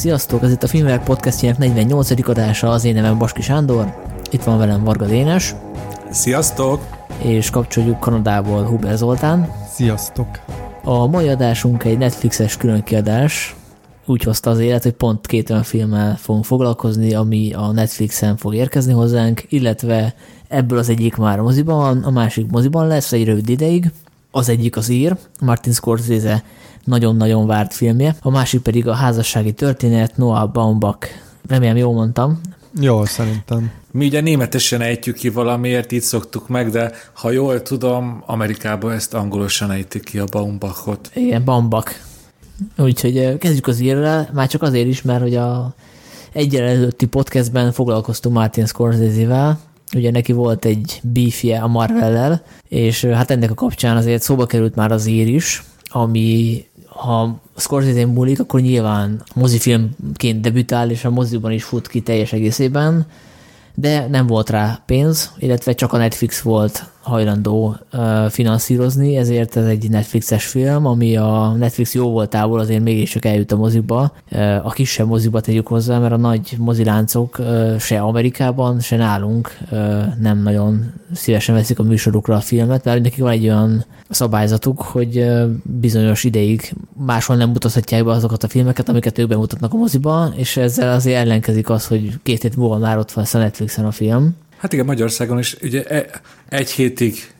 Sziasztok, ez itt a Filmverk podcastjának 48. adása, az én nevem Baski Sándor, itt van velem Varga Dénes. Sziasztok! És kapcsoljuk Kanadából Huber Zoltán. Sziasztok! A mai adásunk egy Netflixes különkiadás, úgy hozta az élet, hogy pont két olyan filmmel fogunk foglalkozni, ami a Netflixen fog érkezni hozzánk, illetve ebből az egyik már a moziban van, a másik moziban lesz egy rövid ideig. Az egyik az ír, Martin Scorsese nagyon-nagyon várt filmje, a másik pedig a házassági történet Noah Baumbach. Remélem jól mondtam. Jó, szerintem. Mi ugye németesen ejtjük ki valamiért, így szoktuk meg, de ha jól tudom, Amerikában ezt angolosan ejtik ki a Baumbachot. Igen, Baumbach. Úgyhogy kezdjük az írrel, már csak azért is, mert hogy a egyel előtti podcastben foglalkoztunk Martin Scorsese-vel, ugye neki volt egy beefje a Marvel-lel, és hát ennek a kapcsán azért szóba került már az ír is, ami ha Scorsese múlik, akkor nyilván mozifilmként debütál, és a moziban is fut ki teljes egészében, de nem volt rá pénz, illetve csak a Netflix volt hajlandó finanszírozni, ezért ez egy Netflixes film, ami a Netflix jó voltából azért mégis csak eljut a moziba, a kisebb moziba tegyük hozzá, mert a nagy moziláncok se Amerikában, se nálunk nem nagyon szívesen veszik a műsorukra a filmet, mert nekik van egy olyan szabályzatuk, hogy bizonyos ideig máshol nem mutathatják be azokat a filmeket, amiket ők bemutatnak a moziba, és ezzel azért ellenkezik az, hogy két hét múlva már ott van a Netflixen a film. Hát igen, Magyarországon is ugye e, egy hétig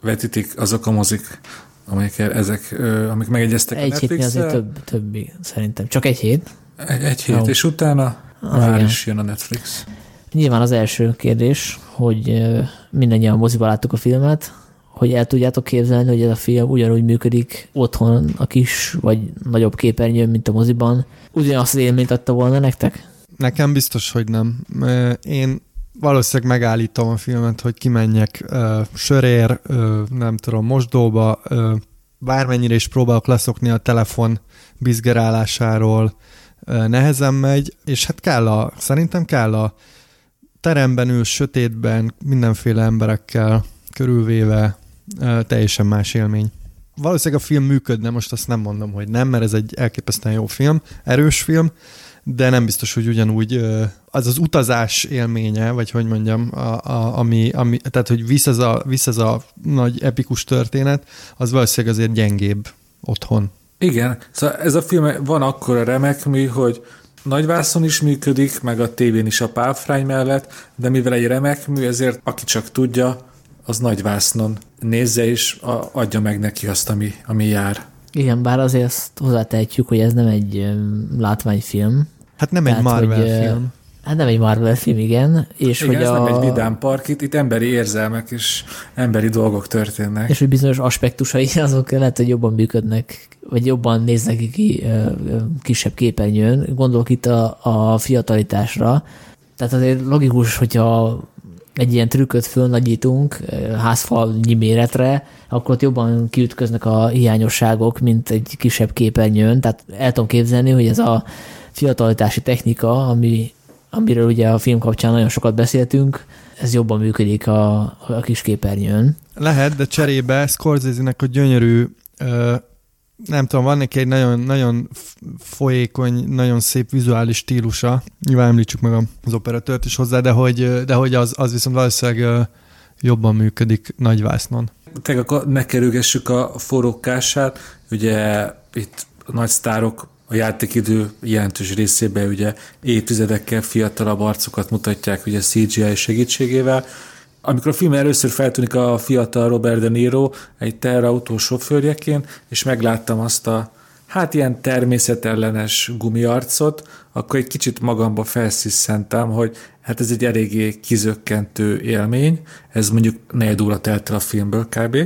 vetítik azok a mozik, amelyek ezek, amik megegyeztek egy a Netflix Egy hét azért több, többi, szerintem. Csak egy hét? Egy, egy hét, oh. és utána ah, már igen. is jön a Netflix. Nyilván az első kérdés, hogy mindannyian moziba láttuk a filmet, hogy el tudjátok képzelni, hogy ez a film ugyanúgy működik otthon a kis vagy nagyobb képernyőn, mint a moziban. Ugyanazt az élményt adta volna nektek? Nekem biztos, hogy nem. Én valószínűleg megállítom a filmet, hogy kimenjek uh, sörér, uh, nem tudom, mosdóba, uh, bármennyire is próbálok leszokni a telefon bizgerálásáról, uh, nehezen megy, és hát kell a, szerintem kell a teremben ül, sötétben, mindenféle emberekkel körülvéve, uh, teljesen más élmény. Valószínűleg a film működne, most azt nem mondom, hogy nem, mert ez egy elképesztően jó film, erős film, de nem biztos, hogy ugyanúgy az az utazás élménye, vagy hogy mondjam, a, a, ami, ami, tehát hogy visz ez, a, visz ez a nagy epikus történet, az valószínűleg azért gyengébb otthon. Igen, szóval ez a film van akkora remek mű, hogy nagyvászon is működik, meg a tévén is a pálfrány mellett, de mivel egy remek mű, ezért aki csak tudja, az nagyvásznon nézze és adja meg neki azt, ami, ami jár. Igen, bár azért azt hozzátehetjük, hogy ez nem egy látványfilm, Hát nem Tehát, egy Marvel hogy, film. Hát nem egy Marvel film, igen. És igen, hogy ez a... nem egy vidám park, itt, itt emberi érzelmek és emberi dolgok történnek. És hogy bizonyos aspektusai azok lehet, hogy jobban működnek, vagy jobban néznek ki kisebb képernyőn. Gondolok itt a, a fiatalitásra. Tehát azért logikus, hogyha egy ilyen trükköt fölnagyítunk házfalnyi méretre, akkor ott jobban kiütköznek a hiányosságok, mint egy kisebb képernyőn. Tehát el tudom képzelni, hogy ez a fiatalitási technika, ami, amiről ugye a film kapcsán nagyon sokat beszéltünk, ez jobban működik a, a kis képernyőn. Lehet, de cserébe Scorsese-nek a gyönyörű ö, nem tudom, van neki egy nagyon, nagyon folyékony, nagyon szép vizuális stílusa. Nyilván említsük meg az operatőrt is hozzá, de hogy, de hogy az, az viszont valószínűleg jobban működik nagyvásznon. Tehát akkor ne kerülgessük a forrókását. Ugye itt nagy sztárok a játékidő jelentős részében ugye évtizedekkel fiatalabb arcokat mutatják ugye CGI segítségével. Amikor a film először feltűnik a fiatal Robert De Niro egy terrautó sofőrjeként, és megláttam azt a hát ilyen természetellenes gumiarcot, akkor egy kicsit magamba felsziszentem, hogy hát ez egy eléggé kizökkentő élmény, ez mondjuk negyed óra telt el a filmből kb.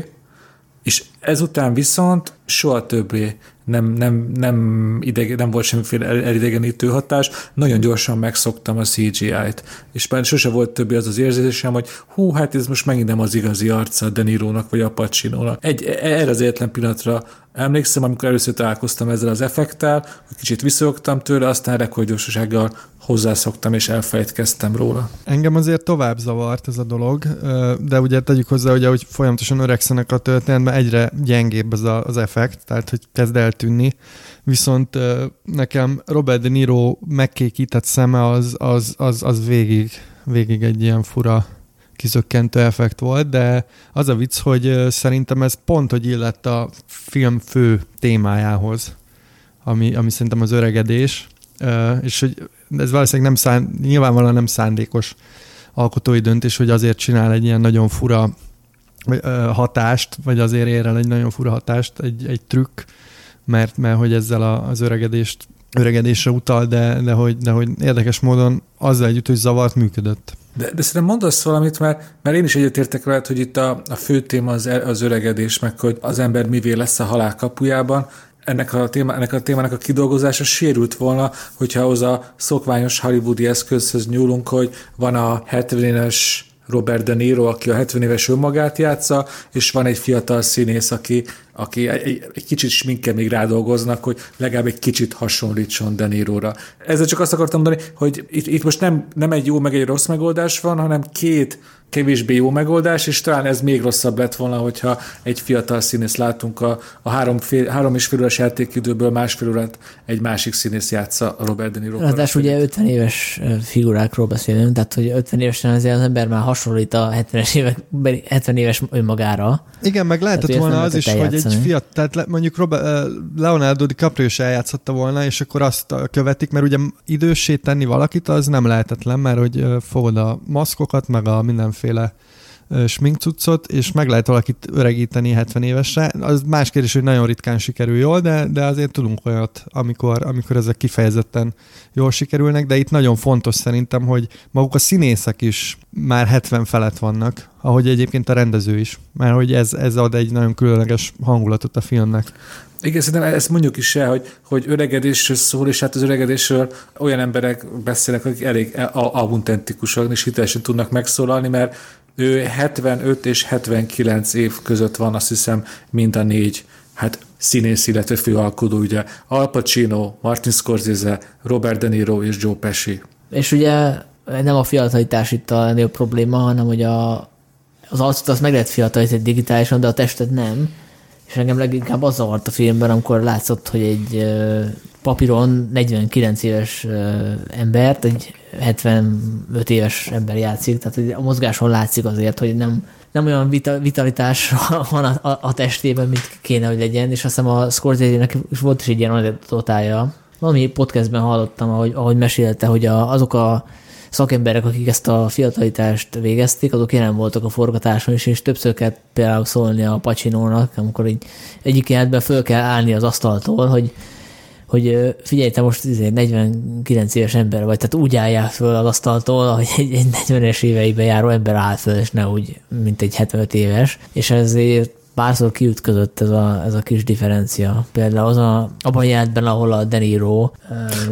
És ezután viszont soha többé nem, nem, nem, idege, nem volt semmiféle elidegenítő hatás, nagyon gyorsan megszoktam a CGI-t, és már sose volt többi az az érzésem, hogy hú, hát ez most megint nem az igazi arca a Denirónak vagy a Pacino-nak. Egy, erre az egyetlen pillanatra Emlékszem, amikor először találkoztam ezzel az effektel, hogy kicsit visszaogtam tőle, aztán rekordgyorsasággal hozzászoktam és elfelejtkeztem róla. Engem azért tovább zavart ez a dolog, de ugye tegyük hozzá, hogy ahogy folyamatosan öregszenek a történetben, egyre gyengébb ez a, az effekt, tehát hogy kezd eltűnni. Viszont nekem Robert De Niro megkékített szeme az, az, az, az végig, végig egy ilyen fura kizökkentő effekt volt, de az a vicc, hogy szerintem ez pont, hogy illett a film fő témájához, ami, ami szerintem az öregedés, és hogy ez valószínűleg nem szán, nyilvánvalóan nem szándékos alkotói döntés, hogy azért csinál egy ilyen nagyon fura hatást, vagy azért ér el egy nagyon fura hatást, egy, egy trükk, mert, mert hogy ezzel az öregedést öregedésre utal, de, de, hogy, de hogy érdekes módon azzal együtt, hogy zavart, működött. De, de szerintem mondasz valamit, mert, mert én is egyetértek veled, hogy itt a, a fő téma az, az öregedés, meg hogy az ember mivé lesz a halál kapujában, ennek a, téma, ennek a témának a kidolgozása sérült volna, hogyha az a szokványos hollywoodi eszközhöz nyúlunk, hogy van a 70-es Robert De Niro, aki a 70 éves önmagát játsza, és van egy fiatal színész, aki, aki egy, egy kicsit sminke még rádolgoznak, hogy legalább egy kicsit hasonlítson De Niro-ra. Ezzel csak azt akartam mondani, hogy itt, itt most nem, nem egy jó meg egy rossz megoldás van, hanem két kevésbé jó megoldás, és talán ez még rosszabb lett volna, hogyha egy fiatal színész látunk a, a három, fél, három és fél órás játékidőből másfél órát egy másik színész játsza a Robert De Niro. Ráadásul ugye 50 éves figurákról beszélünk, tehát hogy 50 évesen azért az ember már hasonlít a 70-es évek, 70 éves önmagára. Igen, meg lehetett tehát, volna az is, eljátszani. hogy egy fiatal, tehát le, mondjuk Robert, Leonardo DiCaprio is eljátszhatta volna, és akkor azt követik, mert ugye időssé tenni valakit az nem lehetetlen, mert hogy fogod a maszkokat, meg a minden mindenféle sminkcuccot, és meg lehet valakit öregíteni 70 évesre. Az más kérdés, hogy nagyon ritkán sikerül jól, de, de azért tudunk olyat, amikor, amikor ezek kifejezetten jól sikerülnek, de itt nagyon fontos szerintem, hogy maguk a színészek is már 70 felett vannak, ahogy egyébként a rendező is, mert hogy ez, ez ad egy nagyon különleges hangulatot a filmnek. Igen, szerintem ezt mondjuk is el, hogy, hogy öregedésről szól, és hát az öregedésről olyan emberek beszélnek, akik elég autentikusak és hitelesen tudnak megszólalni, mert ő 75 és 79 év között van, azt hiszem, mind a négy hát színész, illetve főalkodó, ugye Al Pacino, Martin Scorsese, Robert De Niro és Joe Pesci. És ugye nem a fiatalitás itt a legnagyobb probléma, hanem hogy a, az arcot azt meg lehet fiatalítani digitálisan, de a testet nem. És engem leginkább az zavart a filmben, amikor látszott, hogy egy papíron 49 éves embert egy 75 éves ember játszik, tehát a mozgáson látszik azért, hogy nem, nem olyan vitalitás van a, a, a testében, mint kéne, hogy legyen, és azt hiszem a Scorsese-nek volt is egy ilyen anekdotája. Valami podcastben hallottam, ahogy, ahogy mesélte, hogy a, azok a szakemberek, akik ezt a fiatalitást végezték, azok jelen voltak a forgatáson is, és többször kell például szólni a pacsinónak, amikor így egyik jelentben föl kell állni az asztaltól, hogy hogy figyelj, te most 49 izé, éves ember vagy, tehát úgy álljál föl az asztaltól, hogy egy, egy 40-es éveiben járó ember áll föl, és ne úgy, mint egy 75 éves, és ezért párszor kiütközött ez a, ez a kis differencia. Például az a, abban jelentben, ahol a Deniro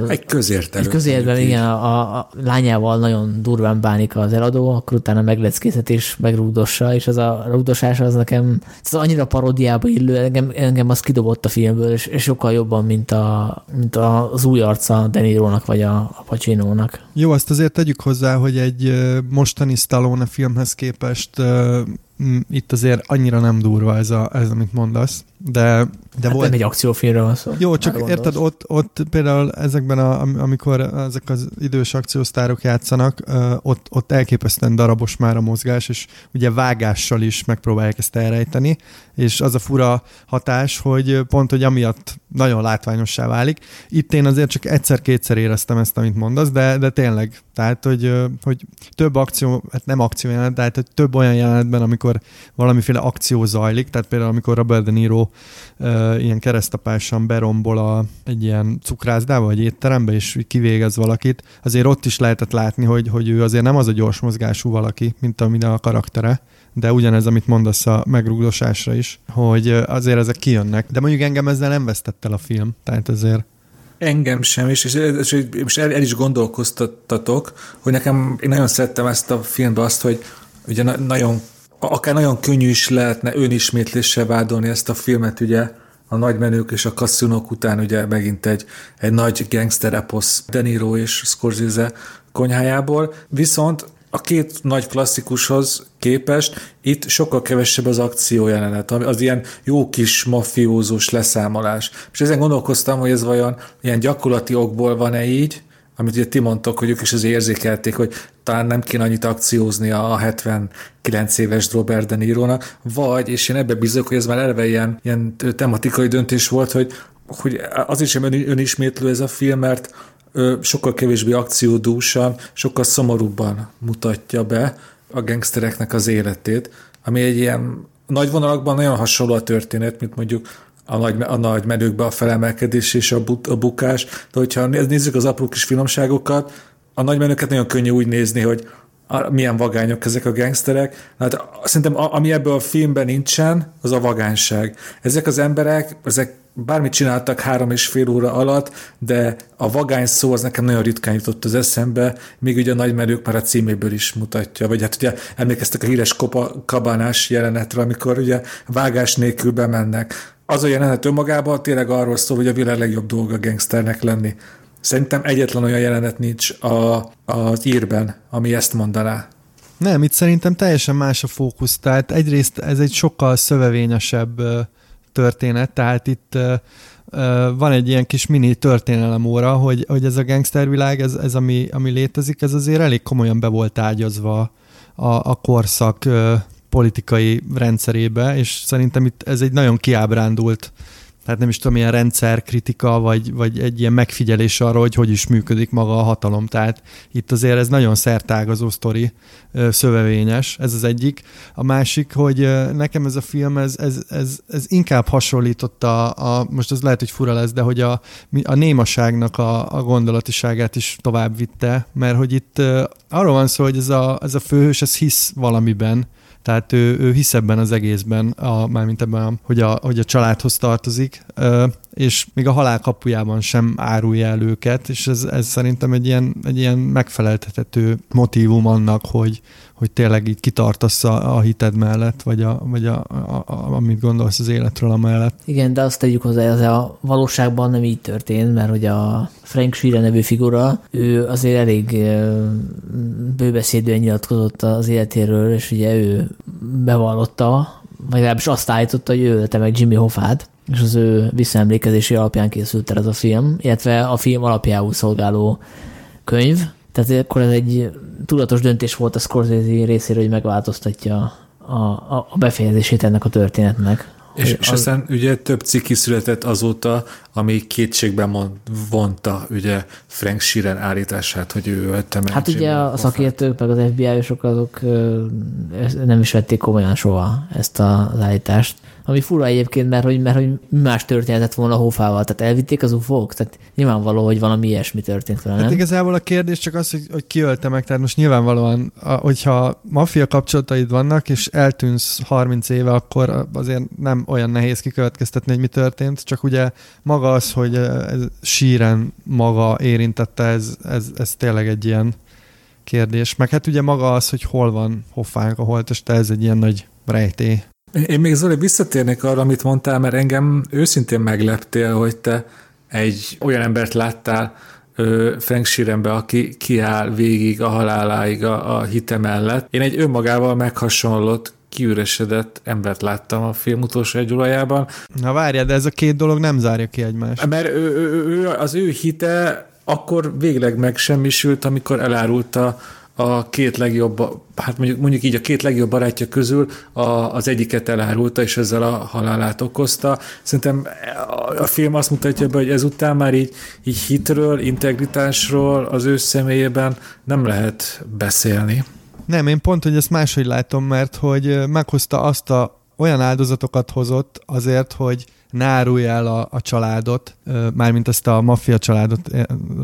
egy közértelő. Egy közértben, igen, a, a, lányával nagyon durván bánik az eladó, akkor utána megleckészet és megrúdossa, és az a rúdosás az nekem az annyira parodiába illő, engem, engem az kidobott a filmből, és, és sokkal jobban, mint, a, mint az új arca Denirónak vagy a, a Pacinónak. Jó, azt azért tegyük hozzá, hogy egy mostani Stallone filmhez képest itt azért annyira nem durva ez, a, ez amit mondasz, de, de hát volt... nem egy akciófilmről van szó. Jó, csak érted, ott, ott például ezekben, a, amikor ezek az idős akciósztárok játszanak, ott, ott elképesztően darabos már a mozgás, és ugye vágással is megpróbálják ezt elrejteni, és az a fura hatás, hogy pont, hogy amiatt nagyon látványossá válik. Itt én azért csak egyszer-kétszer éreztem ezt, amit mondasz, de, de tényleg, tehát, hogy, hogy több akció, hát nem akció jelenet, tehát hogy több olyan jelenetben, amikor valamiféle akció zajlik, tehát például amikor Robert De Niro ilyen keresztapásan berombol a, egy ilyen cukrászdába, vagy étterembe, és kivégez valakit, azért ott is lehetett látni, hogy, hogy ő azért nem az a gyors mozgású valaki, mint ami a karaktere, de ugyanez, amit mondasz a megrúgdosásra is, hogy azért ezek kijönnek. De mondjuk engem ezzel nem vesztett el a film, tehát ezért Engem sem, és, és, és el, el is gondolkoztatok, hogy nekem, én nagyon szerettem ezt a filmbe azt, hogy ugye na, nagyon, akár nagyon könnyű is lehetne önismétléssel vádolni ezt a filmet, ugye, a nagy menők és a kasszunok után ugye megint egy, egy nagy gangster eposz De Niro és Scorsese konyhájából, viszont a két nagy klasszikushoz képest itt sokkal kevesebb az akciójelenet, az ilyen jó kis mafiózós leszámolás. És ezen gondolkoztam, hogy ez vajon ilyen gyakorlati okból van-e így, amit ugye ti mondtok, hogy ők is az érzékelték, hogy talán nem kéne annyit akciózni a 79 éves Robert De Niro-nak, vagy, és én ebbe bízok, hogy ez már eleve ilyen, ilyen tematikai döntés volt, hogy, hogy az is önismétlő ez a film, mert sokkal kevésbé akciódúsan, sokkal szomorúbban mutatja be a gangstereknek az életét, ami egy ilyen nagy vonalakban nagyon hasonló a történet, mint mondjuk a nagy, a nagy menőkbe a felemelkedés és a, bu, a bukás, de hogyha nézzük az apró kis finomságokat, a nagy menőket nagyon könnyű úgy nézni, hogy milyen vagányok ezek a gangsterek. Hát szerintem ami ebből a filmben nincsen, az a vagányság. Ezek az emberek, ezek bármit csináltak három és fél óra alatt, de a vagány szó az nekem nagyon ritkán jutott az eszembe, még ugye a nagymerők már a címéből is mutatja, vagy hát ugye emlékeztek a híres kopa, kabánás jelenetre, amikor ugye vágás nélkül bemennek. Az a jelenet önmagában tényleg arról szól, hogy a világ legjobb dolga gangsternek lenni. Szerintem egyetlen olyan jelenet nincs a, az írben, ami ezt mondaná. Nem, itt szerintem teljesen más a fókusz. Tehát egyrészt ez egy sokkal szövevényesebb történet, tehát itt van egy ilyen kis mini történelem óra, hogy, hogy ez a gangstervilág, ez, ez ami, ami létezik, ez azért elég komolyan be volt ágyazva a, a korszak politikai rendszerébe, és szerintem itt ez egy nagyon kiábrándult tehát nem is tudom, ilyen rendszerkritika, vagy, vagy egy ilyen megfigyelés arra, hogy hogy is működik maga a hatalom. Tehát itt azért ez nagyon szertágazó sztori, szövevényes, ez az egyik. A másik, hogy nekem ez a film, ez, ez, ez, ez inkább hasonlította, a, most ez lehet, hogy fura lesz, de hogy a, a némaságnak a, a gondolatiságát is tovább vitte, mert hogy itt arról van szó, hogy ez a, ez a főhős, ez hisz valamiben, tehát ő, ő hisz ebben az egészben, a, mármint ebben, hogy, a, hogy a családhoz tartozik, és még a halál kapujában sem árulja el őket, és ez, ez szerintem egy ilyen, egy ilyen megfeleltethető motívum annak, hogy, hogy tényleg így kitartasz a, a hited mellett, vagy, a, vagy a, a, a, amit gondolsz az életről a mellett. Igen, de azt tegyük hozzá, ez a valóságban nem így történt, mert hogy a Frank Sheeran nevű figura, ő azért elég bőbeszédően nyilatkozott az életéről, és ugye ő bevallotta, vagy legalábbis azt állította, hogy ő ölte meg Jimmy Hoffát, és az ő visszaemlékezési alapján készült el ez a film, illetve a film alapjául szolgáló könyv, tehát akkor ez egy tudatos döntés volt a Scorsese részéről, hogy megváltoztatja a, a, a befejezését ennek a történetnek. És, és az... aztán ugye több cikk is született azóta, ami kétségben mond, vonta ugye Frank Sheeran állítását, hogy ő ölte meg. Hát ugye a szakértők, meg az FBI-osok azok nem is vették komolyan soha ezt az állítást. Ami fura egyébként, mert hogy, mert hogy más történetet volna Hófával, tehát elvitték az ufók, tehát nyilvánvaló, hogy valami ilyesmi történt vele, hát nem? Hát igazából a kérdés csak az, hogy, hogy ki ölte meg, tehát most nyilvánvalóan, hogyha maffia kapcsolataid vannak, és eltűnsz 30 éve, akkor azért nem olyan nehéz kikövetkeztetni, hogy mi történt, csak ugye maga az, hogy ez síren maga érintette, ez, ez, ez tényleg egy ilyen kérdés. Meg hát ugye maga az, hogy hol van Hoffánk a holteste, ez egy ilyen nagy rejtély. Én még Zoli visszatérnék arra, amit mondtál, mert engem őszintén megleptél, hogy te egy olyan embert láttál Frank Sheeranbe, aki kiáll végig a haláláig a, a hite mellett. Én egy önmagával meghasonlott kiüresedett embert láttam a film utolsó egy olajában. Na várjál, de ez a két dolog nem zárja ki egymást. Mert ő, ő, ő, az ő hite akkor végleg megsemmisült, amikor elárulta a két legjobb, hát mondjuk, mondjuk így a két legjobb barátja közül a, az egyiket elárulta, és ezzel a halálát okozta. Szerintem a, a film azt mutatja be, hogy ezután már így, így hitről, integritásról az ő személyében nem lehet beszélni. Nem, én pont, hogy ezt máshogy látom, mert hogy meghozta azt a olyan áldozatokat hozott azért, hogy ne árulja el a, a családot, mármint ezt a maffia családot,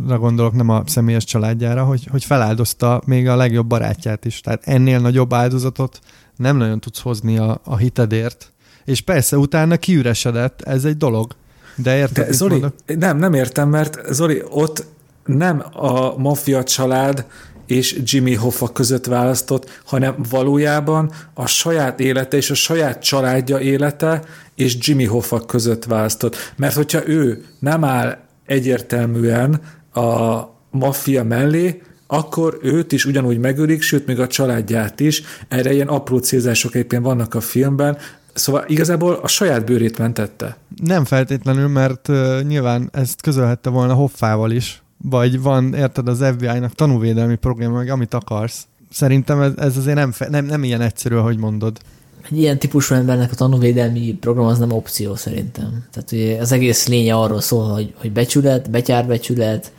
gondolok, nem a személyes családjára, hogy, hogy feláldozta még a legjobb barátját is. Tehát ennél nagyobb áldozatot nem nagyon tudsz hozni a, a hitedért. És persze, utána kiüresedett, ez egy dolog. De érted, De Zoli, mondok? nem, nem értem, mert Zoli, ott nem a maffia család és Jimmy Hoffa között választott, hanem valójában a saját élete és a saját családja élete és Jimmy Hoffa között választott. Mert hogyha ő nem áll egyértelműen a maffia mellé, akkor őt is ugyanúgy megölik, sőt, még a családját is. Erre ilyen apró célzások éppen vannak a filmben, Szóval igazából a saját bőrét mentette. Nem feltétlenül, mert uh, nyilván ezt közölhette volna Hoffával is, vagy van, érted, az FBI-nak tanúvédelmi program, meg amit akarsz. Szerintem ez, ez azért nem, nem, nem ilyen egyszerű, ahogy mondod. Egy ilyen típusú embernek a tanúvédelmi program az nem opció szerintem. Tehát ugye az egész lénye arról szól, hogy, hogy becsület, betyárbecsület,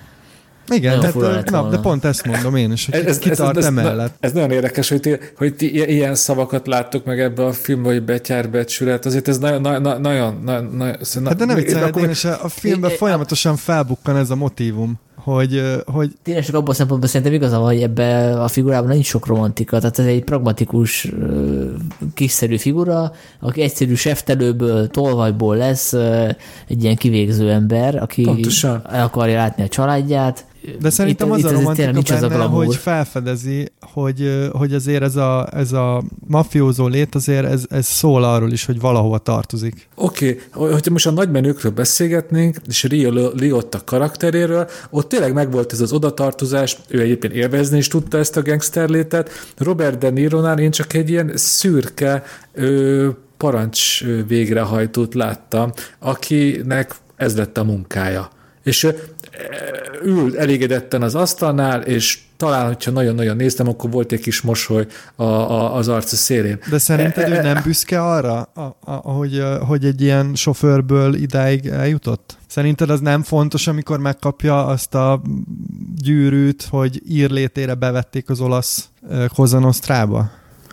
igen, tehát, na, de pont ezt mondom én is, hogy ez, kitart ez, ez, emellett. Ez, ez nagyon érdekes, hogy ti, hogy ti ilyen szavakat láttok meg ebbe a filmbe, hogy betyárbecsület, azért ez nagyon, nagyon, nagyon, nagyon Hát de nem vicceled, én a, a filmben folyamatosan felbukkan ez a motivum hogy... hogy... Tényleg csak abban a szempontból szerintem igaza van, hogy ebbe a figurában nincs sok romantika, tehát ez egy pragmatikus, kiszerű figura, aki egyszerű seftelőből, tolvajból lesz egy ilyen kivégző ember, aki Pontosan. el akarja látni a családját, de szerintem itt, az itt a romantika nincs benne, az a hogy felfedezi, hogy, hogy azért ez a, ez a mafiózó lét azért ez, ez szól arról is, hogy valahova tartozik. Oké, okay. hogyha most a nagymenőkről beszélgetnénk, és Rio Liotta karakteréről, ott tényleg megvolt ez az odatartozás, ő egyébként élvezni is tudta ezt a gangsterlétet. Robert De Niro-nál én csak egy ilyen szürke ö, parancs végrehajtót láttam, akinek ez lett a munkája. És ül elégedetten az asztalnál, és talán, hogyha nagyon-nagyon néztem, akkor volt egy kis mosoly a, a, az arca szélén. De szerinted ő nem büszke arra, a, a, hogy, hogy egy ilyen sofőrből idáig eljutott? Szerinted az nem fontos, amikor megkapja azt a gyűrűt, hogy írlétére bevették az olasz Kozanosztrába?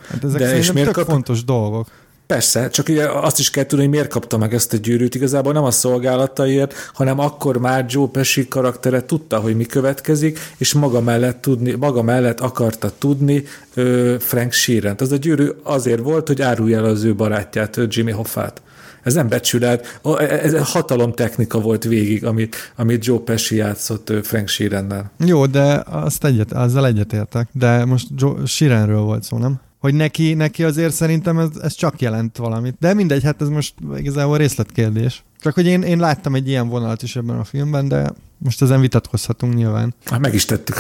Hát ezek De és miért kap... fontos dolgok. Persze, csak ugye azt is kell tudni, hogy miért kapta meg ezt a gyűrűt. Igazából nem a szolgálataiért, hanem akkor már Joe Pesci karaktere tudta, hogy mi következik, és maga mellett, tudni, maga mellett akarta tudni ö, Frank Sheeran. Az a gyűrű azért volt, hogy árulja el az ő barátját, Jimmy Hoffát. Ez nem becsület, ez hatalomtechnika volt végig, amit, amit Joe Pesci játszott Frank Sheerannel. Jó, de azt egyet, azzal egyetértek, de most Joe Sheeranről volt szó, nem? Hogy neki, neki azért szerintem ez, ez csak jelent valamit. De mindegy, hát ez most igazából részletkérdés. Csak hogy én, én láttam egy ilyen vonalat is ebben a filmben, de most ezen vitatkozhatunk nyilván. Hát meg is tettük.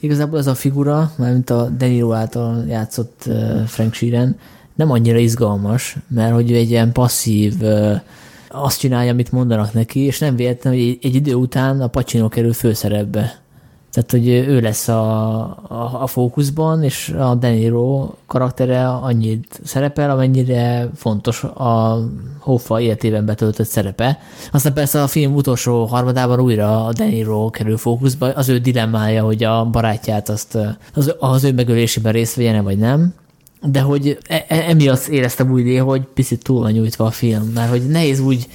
Igazából ez a figura, mint a Deniro által játszott Frank Sheeran, nem annyira izgalmas, mert hogy ő egy ilyen passzív, azt csinálja, amit mondanak neki, és nem véletlen, hogy egy, egy idő után a Pacino kerül főszerepbe. Tehát, hogy ő lesz a, a, a fókuszban, és a Deniro karaktere annyit szerepel, amennyire fontos a Hoffa életében betöltött szerepe. Aztán persze a film utolsó harmadában újra a Deniro kerül fókuszba, az ő dilemmája, hogy a barátját azt az, az ő megölésében részt vegyen vagy nem. De hogy e, e, emiatt éreztem úgy, hogy picit túl van nyújtva a film, mert hogy nehéz úgy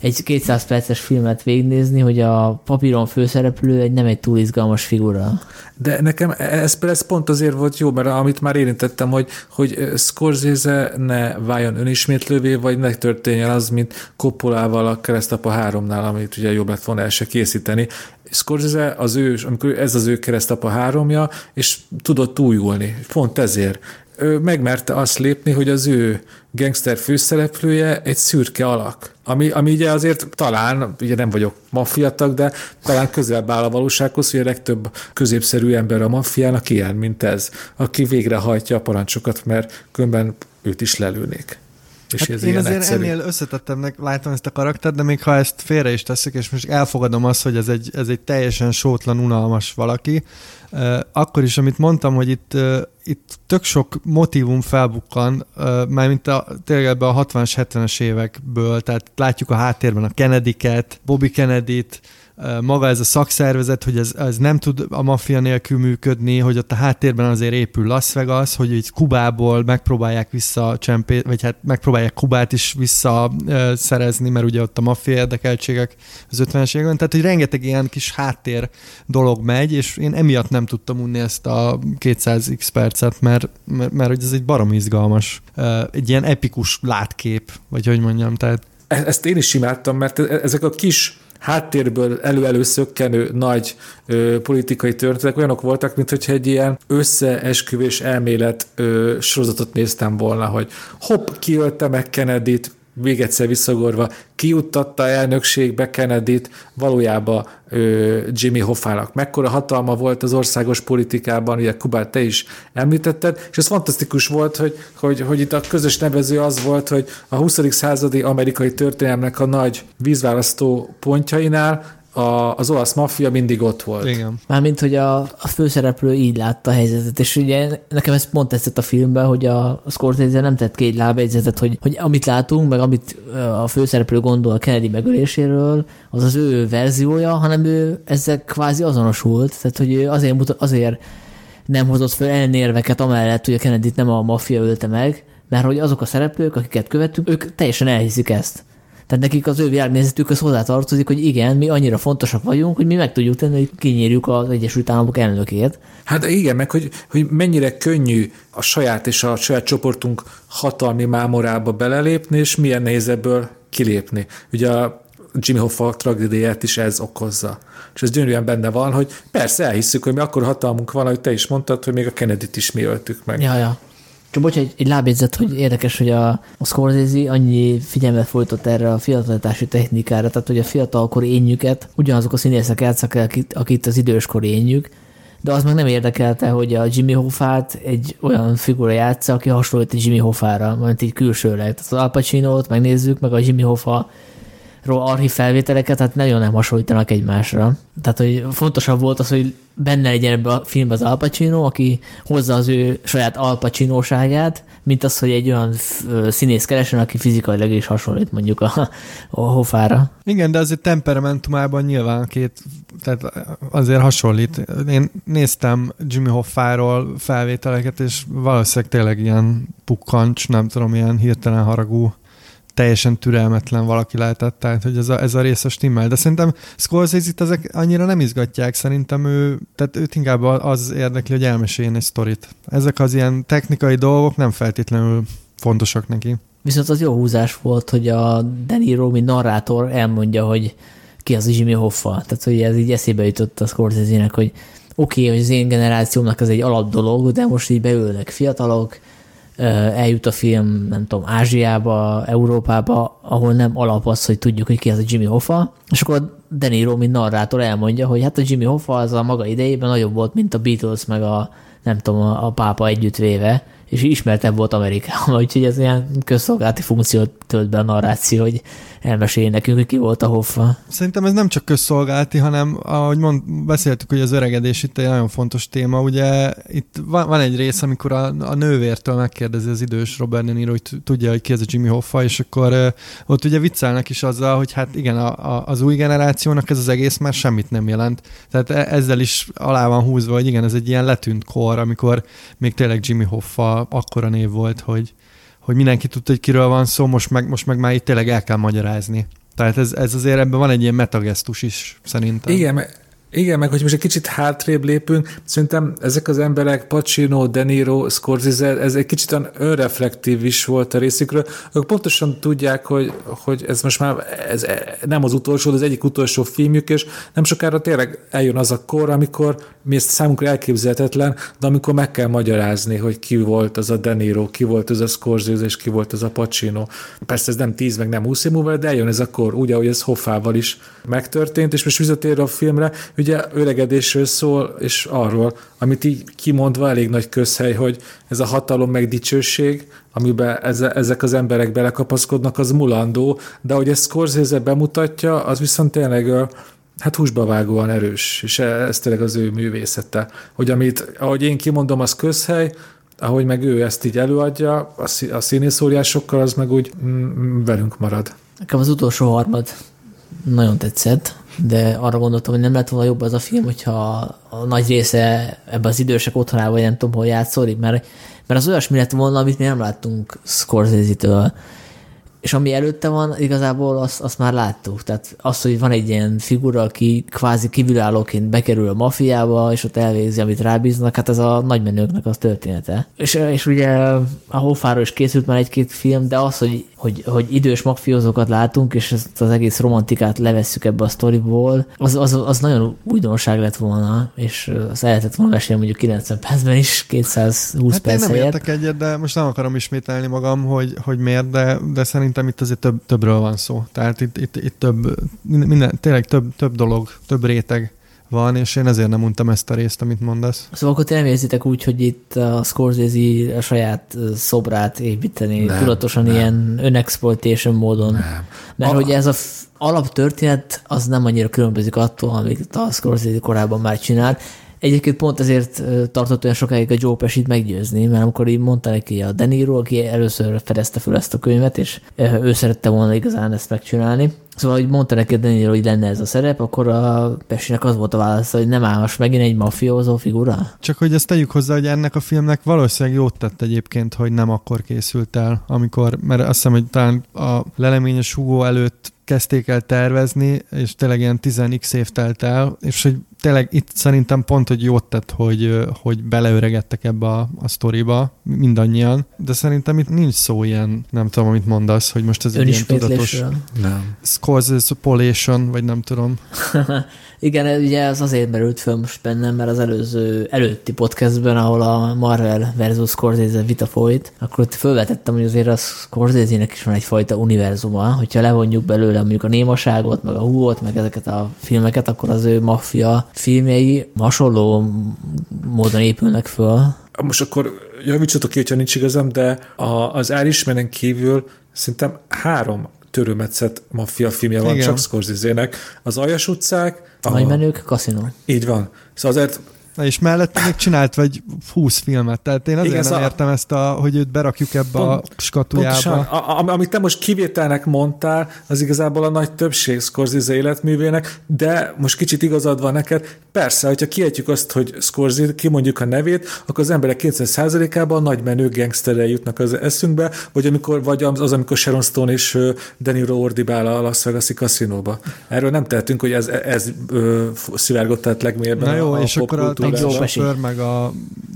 egy 200 perces filmet végignézni, hogy a papíron főszereplő egy nem egy túl izgalmas figura. De nekem ez, ez pont azért volt jó, mert amit már érintettem, hogy, hogy Scorsese ne váljon önismétlővé, vagy ne történjen az, mint Coppolával a Keresztapa 3-nál, amit ugye jobb lett volna el se készíteni. Scorsese az ő, amikor ez az ő keresztapa háromja, és tudott újulni. Pont ezért ő megmerte azt lépni, hogy az ő gangster főszereplője egy szürke alak. Ami, ami ugye azért talán, ugye nem vagyok maffiatag, de talán közelebb áll a valósághoz, hogy a legtöbb középszerű ember a maffiának ilyen, mint ez, aki végrehajtja a parancsokat, mert különben őt is lelőnék. És hát ez én azért egyszerű. ennél összetettemnek látom ezt a karaktert, de még ha ezt félre is teszik, és most elfogadom azt, hogy ez egy, ez egy teljesen sótlan, unalmas valaki, akkor is, amit mondtam, hogy itt, itt tök sok motivum felbukkan, már mint a, tényleg ebbe a 60-as, 70-es évekből, tehát látjuk a háttérben a Kennedy-ket, Bobby Kennedy-t, maga ez a szakszervezet, hogy ez, ez nem tud a maffia nélkül működni, hogy ott a háttérben azért épül Las Vegas, hogy itt Kubából megpróbálják vissza csempé, vagy hát megpróbálják Kubát is visszaszerezni, mert ugye ott a maffia érdekeltségek az 50-es években, tehát hogy rengeteg ilyen kis háttér dolog megy, és én emiatt nem tudtam unni ezt a 200x percet, mert, mert, mert hogy ez egy barom izgalmas, egy ilyen epikus látkép, vagy hogy mondjam, tehát e-, ezt én is imádtam, mert e-, ezek a kis háttérből elő-elő szökkenő nagy ö, politikai történetek olyanok voltak, mint hogyha egy ilyen összeesküvés elmélet ö, sorozatot néztem volna, hogy hopp, kiölte meg Kennedy-t, még egyszer visszagorva, kiuttatta elnökségbe Kennedy-t, valójában ö, Jimmy Hoffának mekkora hatalma volt az országos politikában, ugye Kubát te is említetted, és ez fantasztikus volt, hogy, hogy, hogy itt a közös nevező az volt, hogy a 20. századi amerikai történelmnek a nagy vízválasztó pontjainál a, az olasz maffia mindig ott volt. Igen. Mármint, hogy a, a főszereplő így látta a helyzetet, és ugye nekem ez pont tetszett a filmben, hogy a, a Scorsese nem tett ki egy lábegyzetet, hogy, hogy amit látunk, meg amit a főszereplő gondol a Kennedy megöléséről, az az ő verziója, hanem ő ezzel kvázi azonosult, tehát hogy ő azért, mutat, azért nem hozott fel elnérveket amellett, hogy a kennedy nem a maffia ölte meg, mert hogy azok a szereplők, akiket követünk, ők teljesen elhiszik ezt. Tehát nekik az ő világnézetük az hozzátartozik, hogy igen, mi annyira fontosak vagyunk, hogy mi meg tudjuk tenni, hogy kinyírjuk az Egyesült Államok elnökét. Hát igen, meg hogy, hogy mennyire könnyű a saját és a saját csoportunk hatalmi mámorába belelépni, és milyen nehéz ebből kilépni. Ugye a Jimmy Hoffa tragédiát is ez okozza. És ez gyönyörűen benne van, hogy persze elhisszük, hogy mi akkor hatalmunk van, hogy te is mondtad, hogy még a Kennedy-t is mi öltük meg. Ja, ja. Csak bocs, egy, egy lábjegyzet, hogy érdekes, hogy a, a Scorsese annyi figyelmet folytott erre a fiatalítási technikára, tehát hogy a fiatalkori énjüket ugyanazok a színészek játszak el, akit, az időskori énjük, de az meg nem érdekelte, hogy a Jimmy Hoffát egy olyan figura játsza, aki hasonlít egy Jimmy Hoffára, majd így külsőleg. Tehát az Al Pacino-t megnézzük, meg a Jimmy Hoffa archív felvételeket, hát nagyon nem hasonlítanak egymásra. Tehát, hogy fontosabb volt az, hogy benne legyen ebbe a filmben az Al Pacino, aki hozza az ő saját Al Pacino-ságát, mint az, hogy egy olyan színész keresen, aki fizikailag is hasonlít mondjuk a, a Hofára. Igen, de azért temperamentumában nyilván két, tehát azért hasonlít. Én néztem Jimmy Hoffáról felvételeket, és valószínűleg tényleg ilyen pukkancs, nem tudom, ilyen hirtelen haragú teljesen türelmetlen valaki lehetett, tehát hogy ez a, ez a rész a stimmel. De szerintem Scorsese-t ezek annyira nem izgatják, szerintem ő, tehát őt inkább az érdekli, hogy elmeséljen egy sztorit. Ezek az ilyen technikai dolgok nem feltétlenül fontosak neki. Viszont az jó húzás volt, hogy a Deniro, mint narrátor elmondja, hogy ki az Jimmy Hoffa. Tehát, hogy ez így eszébe jutott a Scorsese-nek, hogy oké, okay, hogy az én generációmnak ez egy alap dolog, de most így beülnek fiatalok, eljut a film, nem tudom, Ázsiába, Európába, ahol nem alap az, hogy tudjuk, hogy ki az a Jimmy Hoffa, és akkor De Niro, mint narrátor elmondja, hogy hát a Jimmy Hoffa az a maga idejében nagyobb volt, mint a Beatles, meg a nem tudom, a, a pápa együttvéve, és ismertebb volt Amerikában, úgyhogy ez ilyen közszolgálati funkciót tölt be a narráció, hogy elmesélj nekünk, hogy ki volt a Hoffa. Szerintem ez nem csak közszolgálati, hanem ahogy mond, beszéltük, hogy az öregedés itt egy nagyon fontos téma. Ugye itt van, van egy rész, amikor a, a nővértől megkérdezi az idős Robert Niro, hogy tudja, hogy ki ez a Jimmy Hoffa, és akkor ott ugye viccelnek is azzal, hogy hát igen, a, a, az új generációnak ez az egész már semmit nem jelent. Tehát e, ezzel is alá van húzva, hogy igen, ez egy ilyen letűnt kor, amikor még tényleg Jimmy Hoffa akkora név volt, hogy, hogy mindenki tudta, hogy kiről van szó, most meg, most meg már itt tényleg el kell magyarázni. Tehát ez, ez azért ebben van egy ilyen metagesztus is, szerintem. Igen, igen, meg hogy most egy kicsit hátrébb lépünk, szerintem ezek az emberek, Pacino, De Niro, Scorsese, ez egy kicsit olyan önreflektív is volt a részükről. Ők pontosan tudják, hogy, hogy ez most már ez nem az utolsó, az egyik utolsó filmjük, és nem sokára tényleg eljön az a kor, amikor mi ezt számunkra elképzelhetetlen, de amikor meg kell magyarázni, hogy ki volt az a De Niro, ki volt az a Scorsese, és ki volt az a Pacino. Persze ez nem tíz, meg nem húsz év múlva, de eljön ez a kor, úgy, ahogy ez Hoffával is megtörtént, és most visszatérve a filmre, ugye öregedésről szól, és arról, amit így kimondva elég nagy közhely, hogy ez a hatalom meg dicsőség, amiben ezek az emberek belekapaszkodnak, az mulandó, de hogy ezt Scorsese bemutatja, az viszont tényleg hát húsba vágóan erős, és ez tényleg az ő művészete. Hogy amit, ahogy én kimondom, az közhely, ahogy meg ő ezt így előadja, a színészóriásokkal, az meg úgy mm, velünk marad. Nekem az utolsó harmad nagyon tetszett, de arra gondoltam, hogy nem lett volna jobb az a film, hogyha a nagy része ebben az idősek otthonában, nem tudom, hol játszódik, mert, mert az olyasmi lett volna, amit mi nem láttunk Scorsese-től. És ami előtte van, igazából azt, azt már láttuk. Tehát az, hogy van egy ilyen figura, aki kvázi kívülállóként bekerül a mafiába, és ott elvégzi, amit rábíznak, hát ez a nagymenőknek az története. És, és ugye a Hofáról is készült már egy-két film, de az, hogy hogy, hogy idős magfiózókat látunk, és ezt az egész romantikát levesszük ebbe a sztoriból, az, az, az nagyon újdonság lett volna, és az el lehetett volna mesélni mondjuk 90 percben is, 220 hát perc én nem értek egyet, de most nem akarom ismételni magam, hogy, hogy miért, de, de szerintem itt azért több, többről van szó. Tehát itt, itt, itt több, minden, tényleg több, több dolog, több réteg van, és én ezért nem mondtam ezt a részt, amit mondasz. Szóval akkor ti nem érzitek úgy, hogy itt a Scorsese a saját szobrát építeni nem, tudatosan nem. ilyen unexploitation módon. Nem. Mert a... hogy ez a alaptörténet az nem annyira különbözik attól, amit a Scorsese korábban már csinált. Egyébként pont ezért tartott olyan sokáig a Joe Pesci-t meggyőzni, mert amikor így mondta neki a Deniro, aki először fedezte fel ezt a könyvet, és ő szerette volna igazán ezt megcsinálni, Szóval, hogy mondta neki Deniro, hogy lenne ez a szerep, akkor a Pesinek az volt a válasz, hogy nem áll most megint egy mafiózó figura? Csak hogy ezt tegyük hozzá, hogy ennek a filmnek valószínűleg jót tett egyébként, hogy nem akkor készült el, amikor, mert azt hiszem, hogy talán a leleményes Hugo előtt kezdték el tervezni, és tényleg ilyen 10x év telt el, és hogy tényleg itt szerintem pont, hogy jót tett, hogy, hogy beleöregettek ebbe a, a sztoriba, mindannyian, de szerintem itt nincs szó ilyen, nem tudom, amit mondasz, hogy most ez egy ilyen tudatos... Nem. Scorsese vagy nem tudom. Igen, ugye ez azért merült föl most bennem, mert az előző, előtti podcastben, ahol a Marvel versus Scorsese vita folyt, akkor ott felvetettem, hogy azért a Scorsese-nek is van egyfajta univerzuma, hogyha levonjuk belőle mondjuk a némaságot, meg a húot, meg ezeket a filmeket, akkor az ő maffia filmjei hasonló módon épülnek föl. Most akkor javítsatok ki, hogyha nincs igazam, de a, az Irishmanen kívül szerintem három törőmetszet maffia filmje van, Igen. csak Scorsese-nek. Az Aljas utcák. A Nagymenők, Casino. Így van. Szóval azért Na és mellett még csinált vagy 20 filmet, tehát én azért Igen, nem a... értem ezt, a, hogy őt berakjuk ebbe pont, a skatujába. Pontosan, a, amit te most kivételnek mondtál, az igazából a nagy többség Scorsese életművének, de most kicsit igazad van neked, persze, hogyha kiejtjük azt, hogy Scorsese, kimondjuk a nevét, akkor az emberek 90%-ában nagy menő gangsterrel jutnak az eszünkbe, vagy amikor vagy az, amikor Sharon Stone és Danny ordibál a Las Vegas-i kaszinóba. Erről nem tehetünk, hogy ez, ez, ez szivárgott át legmélyebben Na jó, a, a és akkor a sofőr, meg a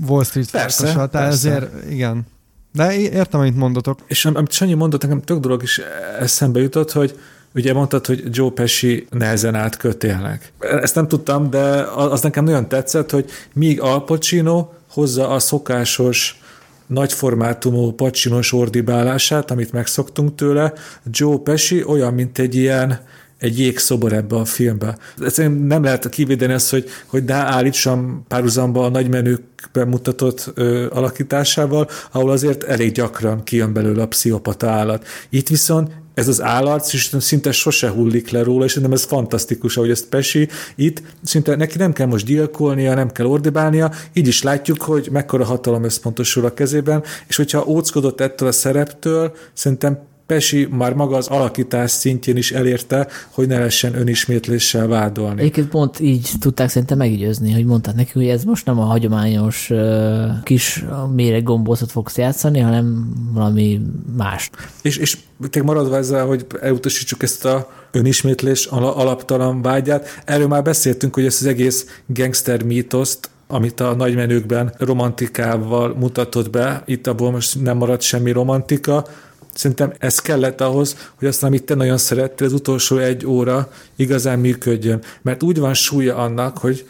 Wall Street persze, farkasa, tehát persze. ezért igen. De értem, amit mondotok. És amit Sanyi mondott, nekem tök dolog is eszembe jutott, hogy Ugye mondtad, hogy Joe Pesci nehezen átkötélnek. Ezt nem tudtam, de az nekem nagyon tetszett, hogy míg Al Pacino hozza a szokásos nagyformátumú pacsinos ordibálását, amit megszoktunk tőle, Joe Pesci olyan, mint egy ilyen egy jégszobor ebbe a filmbe. Egyszerűen nem lehet kivédeni azt, hogy, hogy de állítsam párhuzamba a nagymenőkben mutatott ö, alakításával, ahol azért elég gyakran kijön belőle a pszichopata állat. Itt viszont ez az állat és szinte sose hullik le róla, és nem ez fantasztikus, ahogy ezt Pesi itt, szinte neki nem kell most gyilkolnia, nem kell ordibálnia, így is látjuk, hogy mekkora hatalom összpontosul a kezében, és hogyha óckodott ettől a szereptől, szerintem Pesi már maga az alakítás szintjén is elérte, hogy ne lehessen önismétléssel vádolni. Egyébként pont így tudták szerintem meggyőzni, hogy mondták neki, hogy ez most nem a hagyományos uh, kis méreg gombócot fogsz játszani, hanem valami más. És, és tényleg maradva ezzel, hogy elutasítsuk ezt a önismétlés alaptalan vágyát, erről már beszéltünk, hogy ezt az egész gangster mítoszt amit a nagymenőkben romantikával mutatott be, itt abból most nem maradt semmi romantika, Szerintem ez kellett ahhoz, hogy azt, amit te nagyon szerettél, az utolsó egy óra igazán működjön. Mert úgy van súlya annak, hogy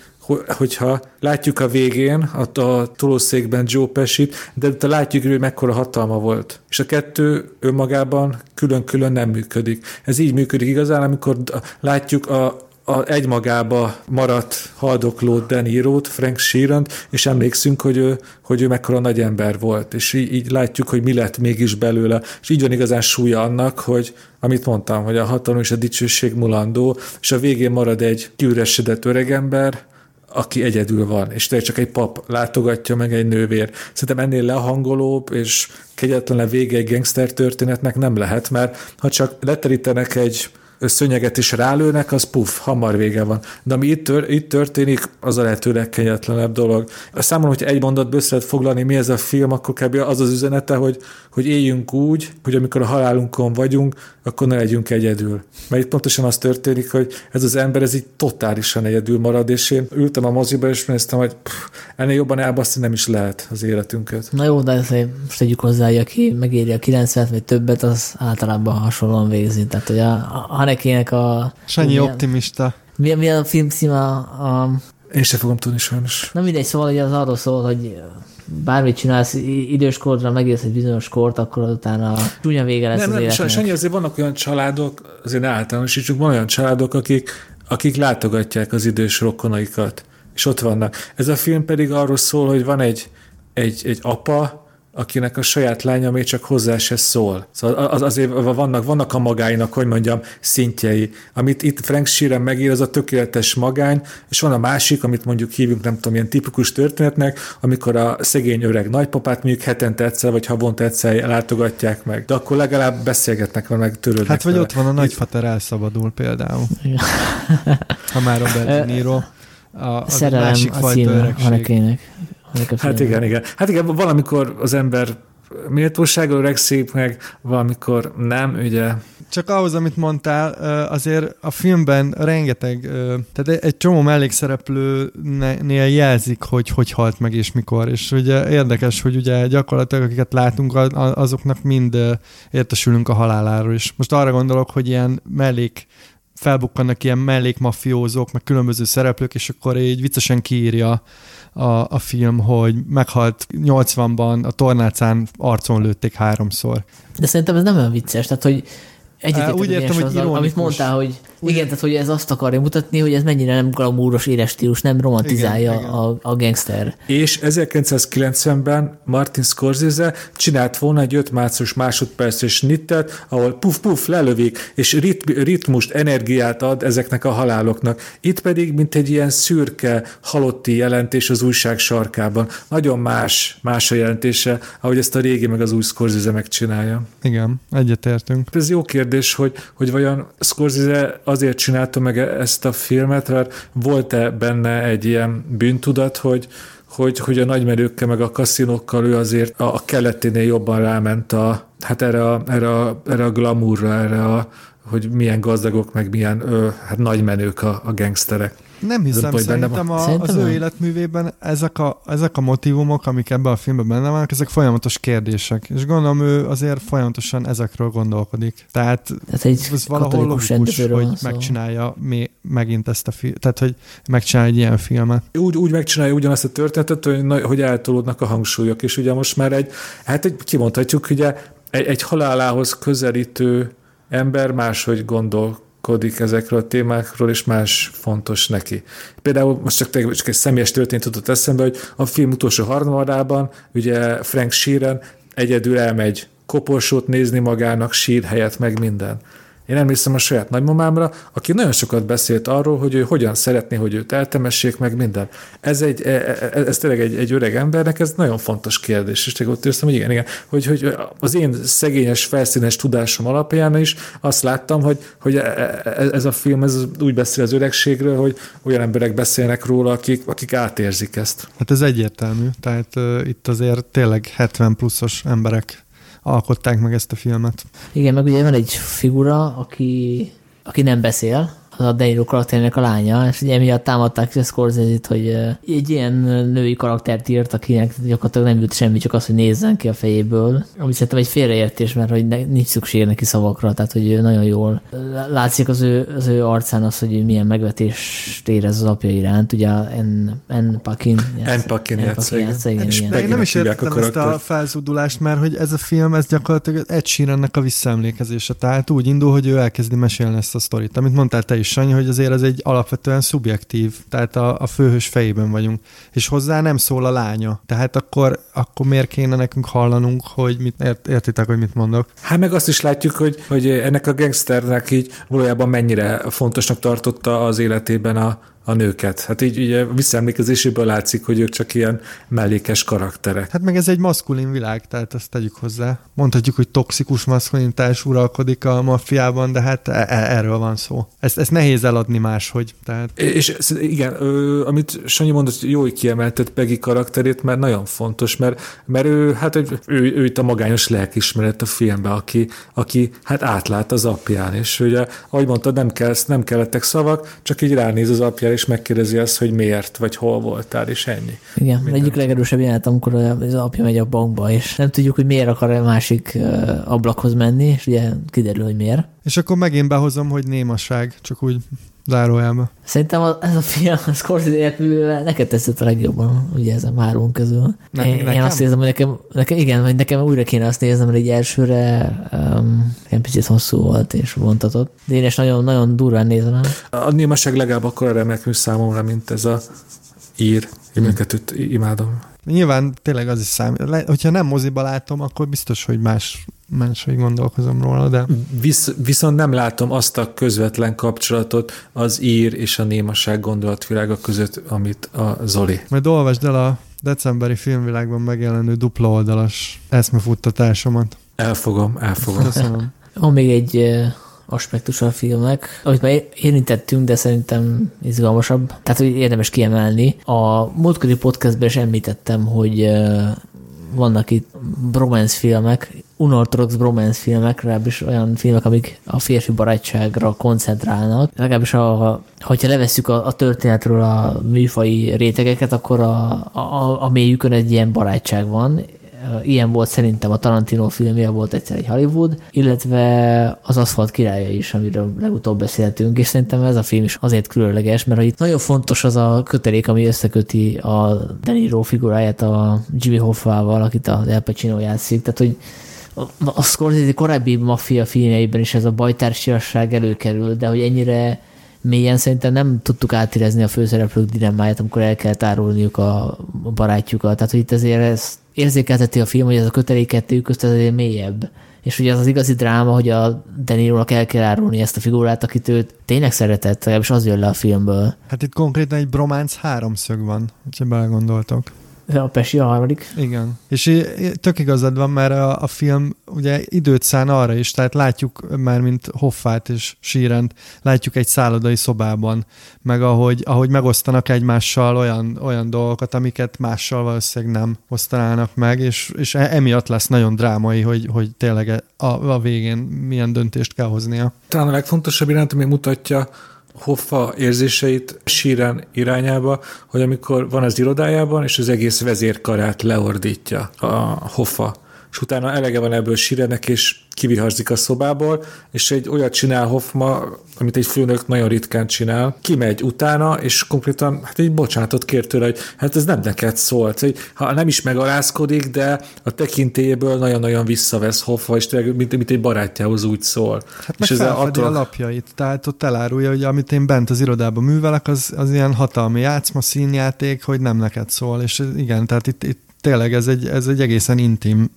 hogyha látjuk a végén a, a tolószékben Joe Pesit, de utána látjuk, hogy mekkora hatalma volt. És a kettő önmagában külön-külön nem működik. Ez így működik igazán, amikor látjuk a, a egymagába maradt haldokló Denírót, Frank sheeran és emlékszünk, hogy ő, hogy ő mekkora nagy ember volt, és így, így látjuk, hogy mi lett mégis belőle, és így van igazán súlya annak, hogy amit mondtam, hogy a hatalom és a dicsőség mulandó, és a végén marad egy kiüresedett öregember, aki egyedül van, és tényleg csak egy pap látogatja meg egy nővér. Szerintem ennél lehangolóbb és kegyetlen vége egy gangster történetnek nem lehet, mert ha csak leterítenek egy szönyeget is rálőnek, az puff, hamar vége van. De ami itt, tör, itt történik, az a lehető legkenyetlenebb dolog. Számomra, hogy egy mondatba össze lehet foglalni, mi ez a film, akkor kb. az az üzenete, hogy, hogy éljünk úgy, hogy amikor a halálunkon vagyunk, akkor ne legyünk egyedül. Mert itt pontosan az történik, hogy ez az ember ez így totálisan egyedül marad, és én ültem a moziba, és néztem, hogy pff, ennél jobban elbaszni nem is lehet az életünket. Na jó, de ezt most tegyük hozzá, aki megéri a 90 vagy többet, az általában hasonlóan végzi. Tehát, hogy a, a Hanekének a... Sanyi milyen, optimista. Mi, mi a film címe? A, a, én sem fogom tudni sajnos. Na mindegy, szóval hogy az arról szól, hogy bármit csinálsz, időskorra megérsz egy bizonyos kort, akkor utána csúnya vége lesz nem, az életnek. Sanyi, azért vannak olyan családok, azért ne általánosítsuk, van olyan családok, akik, akik látogatják az idős rokonaikat, és ott vannak. Ez a film pedig arról szól, hogy van egy, egy, egy apa, akinek a saját lánya még csak hozzá se szól. Szóval az, azért vannak, vannak a magáinak, hogy mondjam, szintjei. Amit itt Frank Sheeran megír, az a tökéletes magány, és van a másik, amit mondjuk hívunk, nem tudom, ilyen tipikus történetnek, amikor a szegény öreg nagypapát mondjuk hetente egyszer, vagy havonta egyszer látogatják meg. De akkor legalább beszélgetnek vele, meg törődnek Hát vagy vele. ott van a nagyfater elszabadul például. ha már Robert De Niro. A, az Szerelem másik a címe Hát igen, igen. Hát igen, valamikor az ember méltósággal öregszik meg, valamikor nem, ugye. Csak ahhoz, amit mondtál, azért a filmben rengeteg, tehát egy csomó mellékszereplőnél jelzik, hogy hogy halt meg és mikor, és ugye érdekes, hogy ugye gyakorlatilag akiket látunk, azoknak mind értesülünk a haláláról is. Most arra gondolok, hogy ilyen mellék felbukkannak ilyen mellékmafiózók, meg különböző szereplők, és akkor így viccesen kiírja a, a film, hogy meghalt 80-ban, a tornácán arcon lőtték háromszor. De szerintem ez nem olyan vicces, tehát hogy Egyetértek Úgy értem, hogy azzal, amit mondtál, hogy úgy igen, tehát hogy ez azt akarja mutatni, hogy ez mennyire nem glamúros éles stílus, nem romantizálja igen, a, a gangster. És 1990-ben Martin Scorsese csinált volna egy 5 március másodperces snittet, ahol puf-puf lelövik, és rit, ritmust, energiát ad ezeknek a haláloknak. Itt pedig, mint egy ilyen szürke, halotti jelentés az újság sarkában. Nagyon más, más a jelentése, ahogy ezt a régi meg az új Scorsese megcsinálja. Igen, egyetértünk. Ez jó kérdés, hogy, hogy vajon Scorsese azért csinálta meg ezt a filmet, mert volt-e benne egy ilyen bűntudat, hogy, hogy, hogy a nagymerőkkel meg a kaszinókkal ő azért a, a keleténél jobban ráment a, hát erre a, erre a, erre a glamourra, erre a, hogy milyen gazdagok, meg milyen ö, hát nagy menők a, a gangsterek. Nem hiszem, Ez szerintem, a, szerintem az ő életművében ezek a, ezek a motivumok, amik ebben a filmben benne vannak, ezek folyamatos kérdések. És gondolom ő azért folyamatosan ezekről gondolkodik. Tehát ez egy ez valahol logikus, hogy megcsinálja mi, megint ezt a filmet, tehát hogy megcsinálja egy ilyen filmet. Úgy, úgy megcsinálja ugyanazt a történetet, hogy, hogy eltolódnak a hangsúlyok, és ugye most már egy, hát egy, kimondhatjuk, ugye egy, egy halálához közelítő ember máshogy gondol gondolkodik ezekről a témákról, és más fontos neki. Például most csak, csak egy személyes történet tudott eszembe, hogy a film utolsó harmadában ugye Frank Sheeran egyedül elmegy koporsót nézni magának, sír helyett meg minden. Én emlékszem a saját nagymamámra, aki nagyon sokat beszélt arról, hogy ő hogyan szeretné, hogy őt eltemessék meg minden. Ez, egy, e, e, e, ez tényleg egy, egy öreg embernek, ez nagyon fontos kérdés. És ott éreztem, hogy igen, igen, hogy, hogy az én szegényes, felszínes tudásom alapján is azt láttam, hogy, hogy ez a film ez úgy beszél az öregségről, hogy olyan emberek beszélnek róla, akik, akik átérzik ezt. Hát ez egyértelmű. Tehát uh, itt azért tényleg 70 pluszos emberek alkották meg ezt a filmet. Igen, meg ugye van egy figura, aki, aki nem beszél, az a Deiro karakterének a lánya, és ugye emiatt támadták a scorsese hogy egy ilyen női karaktert írt, akinek gyakorlatilag nem jut semmi, csak az, hogy nézzen ki a fejéből. Ami szerintem egy félreértés, mert hogy nincs szükség neki szavakra, tehát hogy nagyon jól látszik az ő, az ő arcán az, hogy milyen megvetést érez az apja iránt. Ugye En, en Pakin. En Pakin játszik. De én nem is értem ezt a felzúdulást, mert hogy ez a film, ez gyakorlatilag egy Sheerannek a visszaemlékezése. Tehát úgy indul, hogy ő elkezdi mesélni ezt a sztorit. Amit mondtál te is, Sanyi, hogy azért ez egy alapvetően szubjektív, tehát a, a főhős fejében vagyunk, és hozzá nem szól a lánya. Tehát akkor, akkor miért kéne nekünk hallanunk, hogy mit, ért, értitek, hogy mit mondok? Hát meg azt is látjuk, hogy, hogy ennek a gangsternek így valójában mennyire fontosnak tartotta az életében a, a nőket. Hát így ugye visszaemlékezéséből látszik, hogy ők csak ilyen mellékes karakterek. Hát meg ez egy maszkulin világ, tehát ezt tegyük hozzá. Mondhatjuk, hogy toxikus maszkulinitás uralkodik a maffiában, de hát e- e- erről van szó. Ezt, ezt nehéz eladni máshogy. Tehát... És igen, amit Sanyi mondott, jó, hogy kiemeltet Peggy karakterét, mert nagyon fontos, mert, mert ő, hát ő, ő, ő itt a magányos lelkismeret a filmben, aki, aki hát átlát az apján, és ugye, ahogy mondtad, nem, kell, nem kellettek szavak, csak így ránéz az apjára, és megkérdezi azt, hogy miért, vagy hol voltál, és ennyi. Igen, Minden. egyik legerősebb jelenet, amikor az apja megy a bankba, és nem tudjuk, hogy miért akar a másik ablakhoz menni, és ugye kiderül, hogy miért. És akkor megint behozom, hogy némaság, csak úgy zárójelbe. Szerintem ez a film, a Scorsese életművel neked tetszett a legjobban, ugye ez a három közül. Ne, én, nekem? én azt érzem, hogy nekem, nekem, igen, hogy nekem újra kéne azt néznem, hogy egy elsőre um, egy picit hosszú volt és vontatott. De én is nagyon, nagyon durván nézem. A némaság legalább akkor remekmű számomra, mint ez a ír. Én hmm. imádom. Nyilván tényleg az is számít. Hogyha nem moziba látom, akkor biztos, hogy más máshogy gondolkozom róla, de... Visz, viszont nem látom azt a közvetlen kapcsolatot az ír és a némaság gondolatvilága között, amit a Zoli. Majd olvasd el a decemberi filmvilágban megjelenő dupla oldalas eszmefuttatásomat. Elfogom, elfogom. Köszönöm. Van még egy aspektus a filmnek, amit már érintettünk, de szerintem izgalmasabb. Tehát, hogy érdemes kiemelni. A múltkori podcastben is említettem, hogy vannak itt bromance filmek, unorthodox bromance filmek, legalábbis olyan filmek, amik a férfi barátságra koncentrálnak. Legalábbis a, hogyha levesszük a, a történetről a műfai rétegeket, akkor a, a, a mélyükön egy ilyen barátság van, Ilyen volt szerintem a Tarantino filmje, volt egyszer egy Hollywood, illetve az Aszfalt királya is, amiről legutóbb beszéltünk, és szerintem ez a film is azért különleges, mert itt nagyon fontos az a kötelék, ami összeköti a De Niro figuráját a Jimmy Hoffával, akit az El Pacino játszik, tehát hogy a Scorsese korábbi maffia filmjeiben is ez a bajtársiasság előkerül, de hogy ennyire mélyen szerintem nem tudtuk átérezni a főszereplők dilemmáját, amikor el kell árulniuk a barátjukat. Tehát, hogy itt azért ez érzékelteti a film, hogy ez a kötelék kettő közt azért mélyebb. És ugye az az igazi dráma, hogy a Deniro-nak el kell árulni ezt a figurát, akit őt tényleg szeretett, legalábbis az jön le a filmből. Hát itt konkrétan egy brománc háromszög van, ha belegondoltok. A Pesi a harmadik. Igen. És tök igazad van, mert a, a film ugye időt szán arra is, tehát látjuk már, mint Hoffát és Sírent, látjuk egy szállodai szobában, meg ahogy, ahogy megosztanak egymással olyan, olyan dolgokat, amiket mással valószínűleg nem osztanának meg, és, és e, emiatt lesz nagyon drámai, hogy, hogy tényleg a, a végén milyen döntést kell hoznia. Talán a legfontosabb iránt, ami mutatja, Hoffa érzéseit síren irányába, hogy amikor van az irodájában, és az egész vezérkarát leordítja a Hoffa és utána elege van ebből sírenek, és kiviharzik a szobából, és egy olyat csinál Hoffma, amit egy főnök nagyon ritkán csinál, kimegy utána, és konkrétan hát egy bocsánatot kér tőle, hogy hát ez nem neked szólt. Hogy, ha nem is megalázkodik, de a tekintélyéből nagyon-nagyon visszavesz Hoffa, és tényleg, mint, mint egy barátjához úgy szól. Hát és meg attól... a lapjait, tehát ott elárulja, hogy amit én bent az irodában művelek, az, az ilyen hatalmi játszma, színjáték, hogy nem neked szól, és igen, tehát itt, itt tényleg ez egy, ez egy egészen intim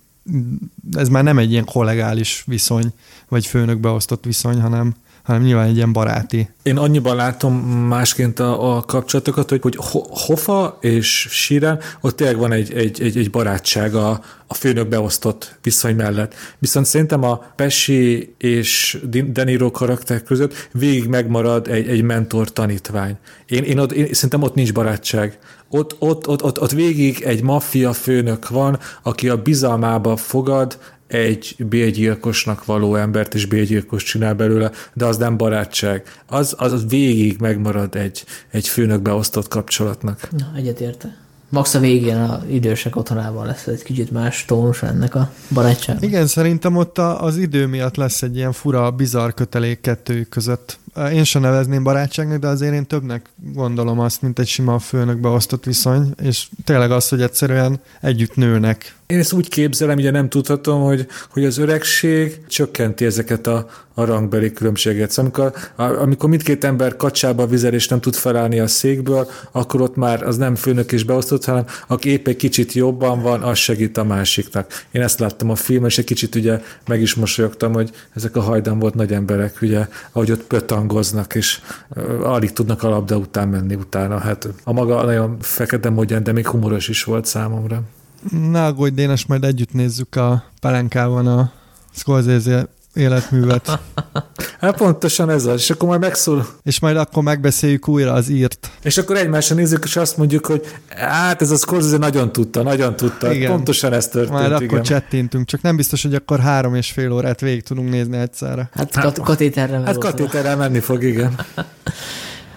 ez már nem egy ilyen kollegális viszony, vagy főnök beosztott viszony, hanem, hanem nyilván egy ilyen baráti. Én annyiban látom másként a, a kapcsolatokat, hogy, hogy Hofa és Siren, ott tényleg van egy, egy, egy, egy barátság a, a főnök beosztott viszony mellett. Viszont szerintem a Pessi és Deniro karakter között végig megmarad egy, egy mentor-tanítvány. Én, én, ott, én szerintem ott nincs barátság. Ott, ott, ott, ott, ott végig egy maffia főnök van, aki a bizalmába fogad egy bélgyilkosnak való embert, és bélgyilkos csinál belőle, de az nem barátság. Az, az, az végig megmarad egy, egy főnök beosztott kapcsolatnak. Na, egyetérte. Max a végén a idősek otthonában lesz egy kicsit más tónus ennek a barátság. Igen, szerintem ott a, az idő miatt lesz egy ilyen fura, bizarr kötelék kettőjük között. Én sem nevezném barátságnak, de azért én többnek gondolom azt, mint egy sima főnök beosztott viszony, és tényleg az, hogy egyszerűen együtt nőnek én ezt úgy képzelem, ugye nem tudhatom, hogy, hogy az öregség csökkenti ezeket a, a rangbeli különbséget. Szóval amikor, amikor mindkét ember kacsába vizel és nem tud felállni a székből, akkor ott már az nem főnök és beosztott, hanem aki épp egy kicsit jobban van, az segít a másiknak. Én ezt láttam a filmben, és egy kicsit ugye meg is mosolyogtam, hogy ezek a hajdan volt nagy emberek, ugye, ahogy ott beharangoznak, és alig tudnak a labda után menni utána. Hát a maga nagyon fekete módján, de még humoros is volt számomra. Ne aggódj, Dénes, majd együtt nézzük a pelenkában a Scorsese életművet. Hát pontosan ez az, és akkor majd megszól. És majd akkor megbeszéljük újra az írt. És akkor egymásra nézzük, és azt mondjuk, hogy hát ez a Scorsese nagyon tudta, nagyon tudta. Igen. Pontosan ez történt. Majd igen. akkor csettintünk, csak nem biztos, hogy akkor három és fél órát végig tudunk nézni egyszerre. Hát, hát katéterre Hát katéterre menni fog, igen.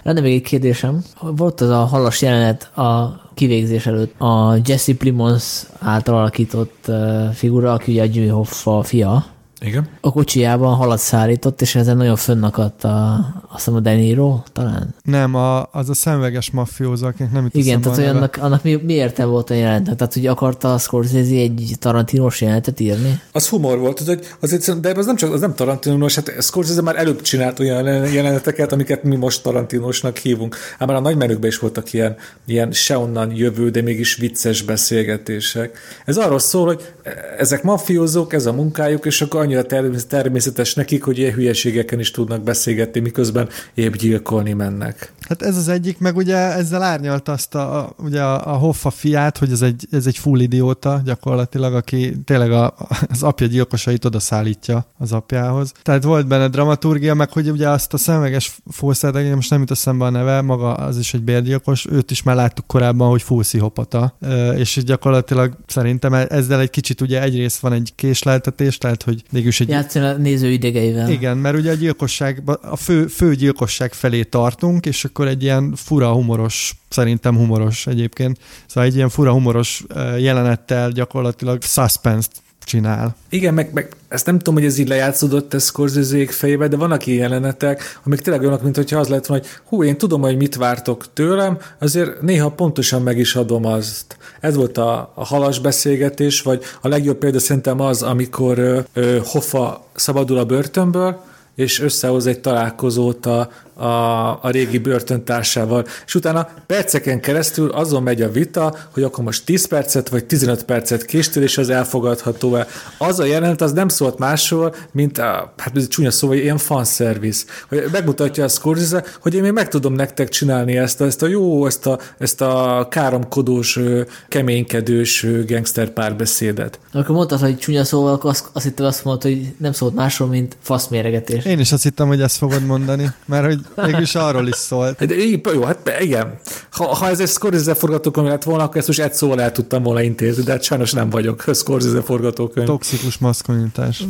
Lenne még egy kérdésem. Volt az a halas jelenet a kivégzés előtt a Jesse Plimons által alakított figura, aki ugye a Jimmy Hoffa fia, igen. A kocsijában halat szállított, és ezen nagyon fönnakadt a, azt hiszem a De Niro, talán? Nem, a, az a szemveges maffiózó, akinek nem Igen, tehát hogy annak, annak mi, mi értelme volt a jelentnek? Tehát, hogy akarta a Scorsese egy Tarantinos jelentet írni? Az humor volt, hogy azért, de az nem csak az nem Tarantinos, hát Scorsese már előbb csinált olyan jeleneteket, amiket mi most Tarantinosnak hívunk. Ám már a nagy menükben is voltak ilyen, ilyen se onnan jövő, de mégis vicces beszélgetések. Ez arról szól, hogy ezek mafiózók, ez a munkájuk, és akkor annyira természetes nekik, hogy ilyen hülyeségeken is tudnak beszélgetni, miközben épp gyilkolni mennek. Hát ez az egyik, meg ugye ezzel árnyalt azt a, ugye a, a Hoffa fiát, hogy ez egy, ez egy full idióta gyakorlatilag, aki tényleg a, az apja gyilkosait oda szállítja az apjához. Tehát volt benne dramaturgia, meg hogy ugye azt a szemeges fószert, most nem jut eszembe a neve, maga az is egy bérgyilkos, őt is már láttuk korábban, hogy full szihopata, és gyakorlatilag szerintem ezzel egy kicsit ugye egyrészt van egy késleltetés, tehát hogy mégis egy... Játszani a néző idegeivel. Igen, mert ugye a gyilkosság, a fő, fő gyilkosság felé tartunk, és akkor egy ilyen fura humoros, szerintem humoros egyébként, szóval egy ilyen fura humoros jelenettel gyakorlatilag suspense csinál. Igen, meg, meg ezt nem tudom, hogy ez így lejátszódott ez scorsese fejébe, de vannak ilyen jelenetek, amik tényleg olyanok, mint hogyha az lett volna, hogy hú, én tudom, hogy mit vártok tőlem, azért néha pontosan meg is adom azt. Ez volt a, a halas beszélgetés, vagy a legjobb példa szerintem az, amikor ö, ö, Hoffa szabadul a börtönből, és összehoz egy találkozót a, a, a régi börtöntársával, és utána perceken keresztül azon megy a vita, hogy akkor most 10 percet vagy 15 percet késtél, és az elfogadható-e. Az a jelenet az nem szólt másról, mint a, hát ez csúnya szó, hogy ilyen fanszervisz. Hogy megmutatja a Scorsese, hogy én még meg tudom nektek csinálni ezt a, ezt a jó, ezt a, ezt a káromkodós, keménykedős gangster párbeszédet. Akkor mondtad, hogy csúnya szóval, akkor azt, azt hittem azt mondta, hogy nem szólt másról, mint faszméregetés. Én is azt hittem, hogy ezt fogod mondani, mert hogy Mégis arról is szólt. De, jó, hát igen. Ha, ha ez egy Scorsese forgatókönyv lett volna, akkor ezt most egy szóval el tudtam volna intézni, de hát sajnos nem vagyok Scorsese forgatókönyv. Toxikus maszkulinitás.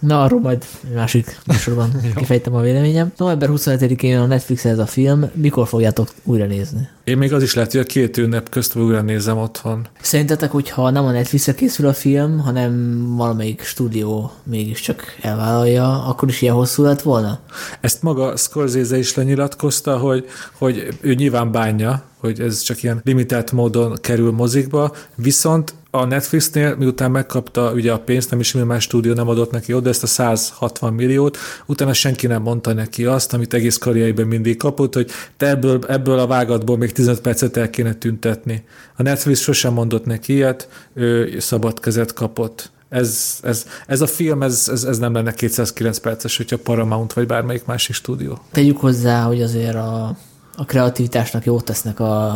Na, arról majd másik műsorban kifejtem a véleményem. November 27-én a Netflix ez a film. Mikor fogjátok újra nézni? Én még az is lehet, hogy a két ünnep közt újra nézem otthon. Szerintetek, hogyha nem a netflix készül a film, hanem valamelyik stúdió mégiscsak elvállalja, akkor is ilyen hosszú lett volna? Ezt maga Scorsese is lenyilatkozta, hogy, hogy ő nyilván bánja, hogy ez csak ilyen limitált módon kerül mozikba, viszont a Netflixnél, miután megkapta ugye a pénzt, nem is más stúdió nem adott neki oda, ezt a 160 milliót, utána senki nem mondta neki azt, amit egész karrierében mindig kapott, hogy te ebből, ebből a vágatból még 15 percet el kéne tüntetni. A Netflix sosem mondott neki ilyet, ő szabad kezet kapott. Ez, ez, ez a film, ez, ez, ez nem lenne 209 perces, hogyha Paramount vagy bármelyik másik stúdió. Tegyük hozzá, hogy azért a, a kreativitásnak jót tesznek a,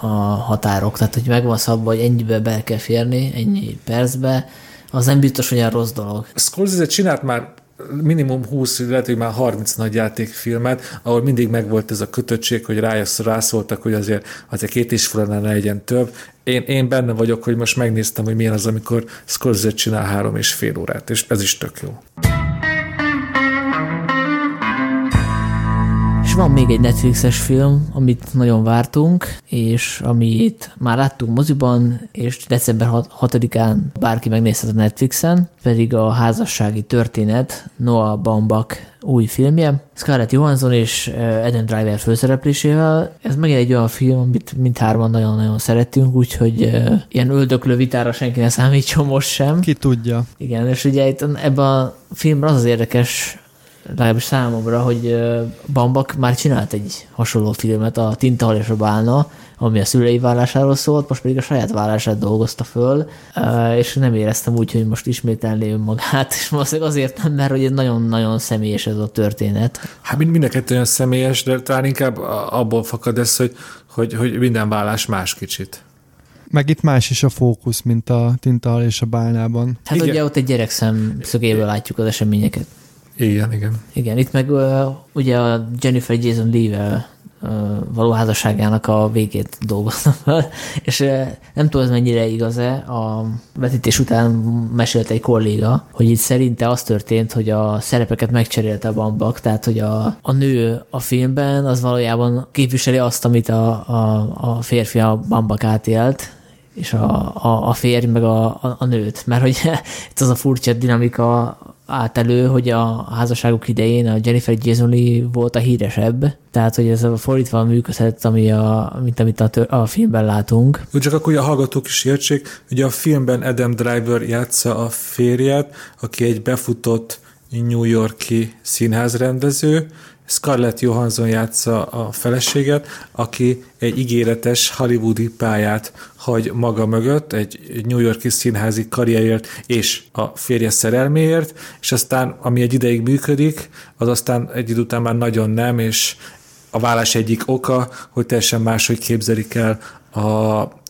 a határok, tehát hogy megvan szabva, hogy ennyibe be kell férni, ennyi percbe, az nem biztos, hogy olyan rossz dolog. Scorsese csinált már minimum 20, lehet, hogy már 30 nagy játékfilmet, ahol mindig megvolt ez a kötöttség, hogy rászóltak, hogy azért, azért két is ne legyen több. Én, én benne vagyok, hogy most megnéztem, hogy milyen az, amikor Scorsese csinál három és fél órát, és ez is tök jó. Van még egy Netflixes film, amit nagyon vártunk, és amit már láttunk moziban, és december 6-án bárki megnézhet a Netflixen, pedig a házassági történet Noah Baumbach új filmje, Scarlett Johansson és eh, Adam Driver főszereplésével. Ez megint egy olyan film, amit mindhárman nagyon-nagyon szeretünk, úgyhogy uh, ilyen öldöklő vitára senki ne számítson most sem. Ki tudja. Igen, és ugye itt ebben a filmben az az érdekes legalábbis számomra, hogy Bambak már csinált egy hasonló filmet, a Tintahal és a Bálna, ami a szülei vállásáról szólt, most pedig a saját vállását dolgozta föl, és nem éreztem úgy, hogy most ismételné önmagát, és valószínűleg azért nem, mert hogy nagyon-nagyon személyes ez a történet. Hát mind, mind olyan személyes, de talán inkább abból fakad ez, hogy, hogy, hogy minden vállás más kicsit. Meg itt más is a fókusz, mint a Tintal és a Bálnában. Hát igen. ugye ott egy gyerek szögéből látjuk az eseményeket. Igen, igen. Igen, itt meg ugye a Jennifer Jason Lee-vel való házasságának a végét dolgoztam fel, és nem tudom, ez mennyire igaz-e, a vetítés után mesélte egy kolléga, hogy itt szerinte az történt, hogy a szerepeket megcserélte a Bambak, tehát hogy a, a nő a filmben az valójában képviseli azt, amit a, a, a férfi a Bambak átélt, és a, a, a férj meg a, a, a nőt, mert hogy itt az a furcsa dinamika állt elő, hogy a házasságuk idején a Jennifer Jason Lee volt a híresebb, tehát hogy ez a fordítva működhet, ami a, mint amit a, a filmben látunk. Csak akkor a hallgatók is értsék, ugye a filmben Adam Driver játsza a férjet, aki egy befutott New Yorki színházrendező, Scarlett Johansson játsza a feleséget, aki egy ígéretes hollywoodi pályát hagy maga mögött, egy New Yorki színházi karrierért és a férje szerelméért, és aztán, ami egy ideig működik, az aztán egy idő után már nagyon nem, és a vállás egyik oka, hogy teljesen máshogy képzelik el a,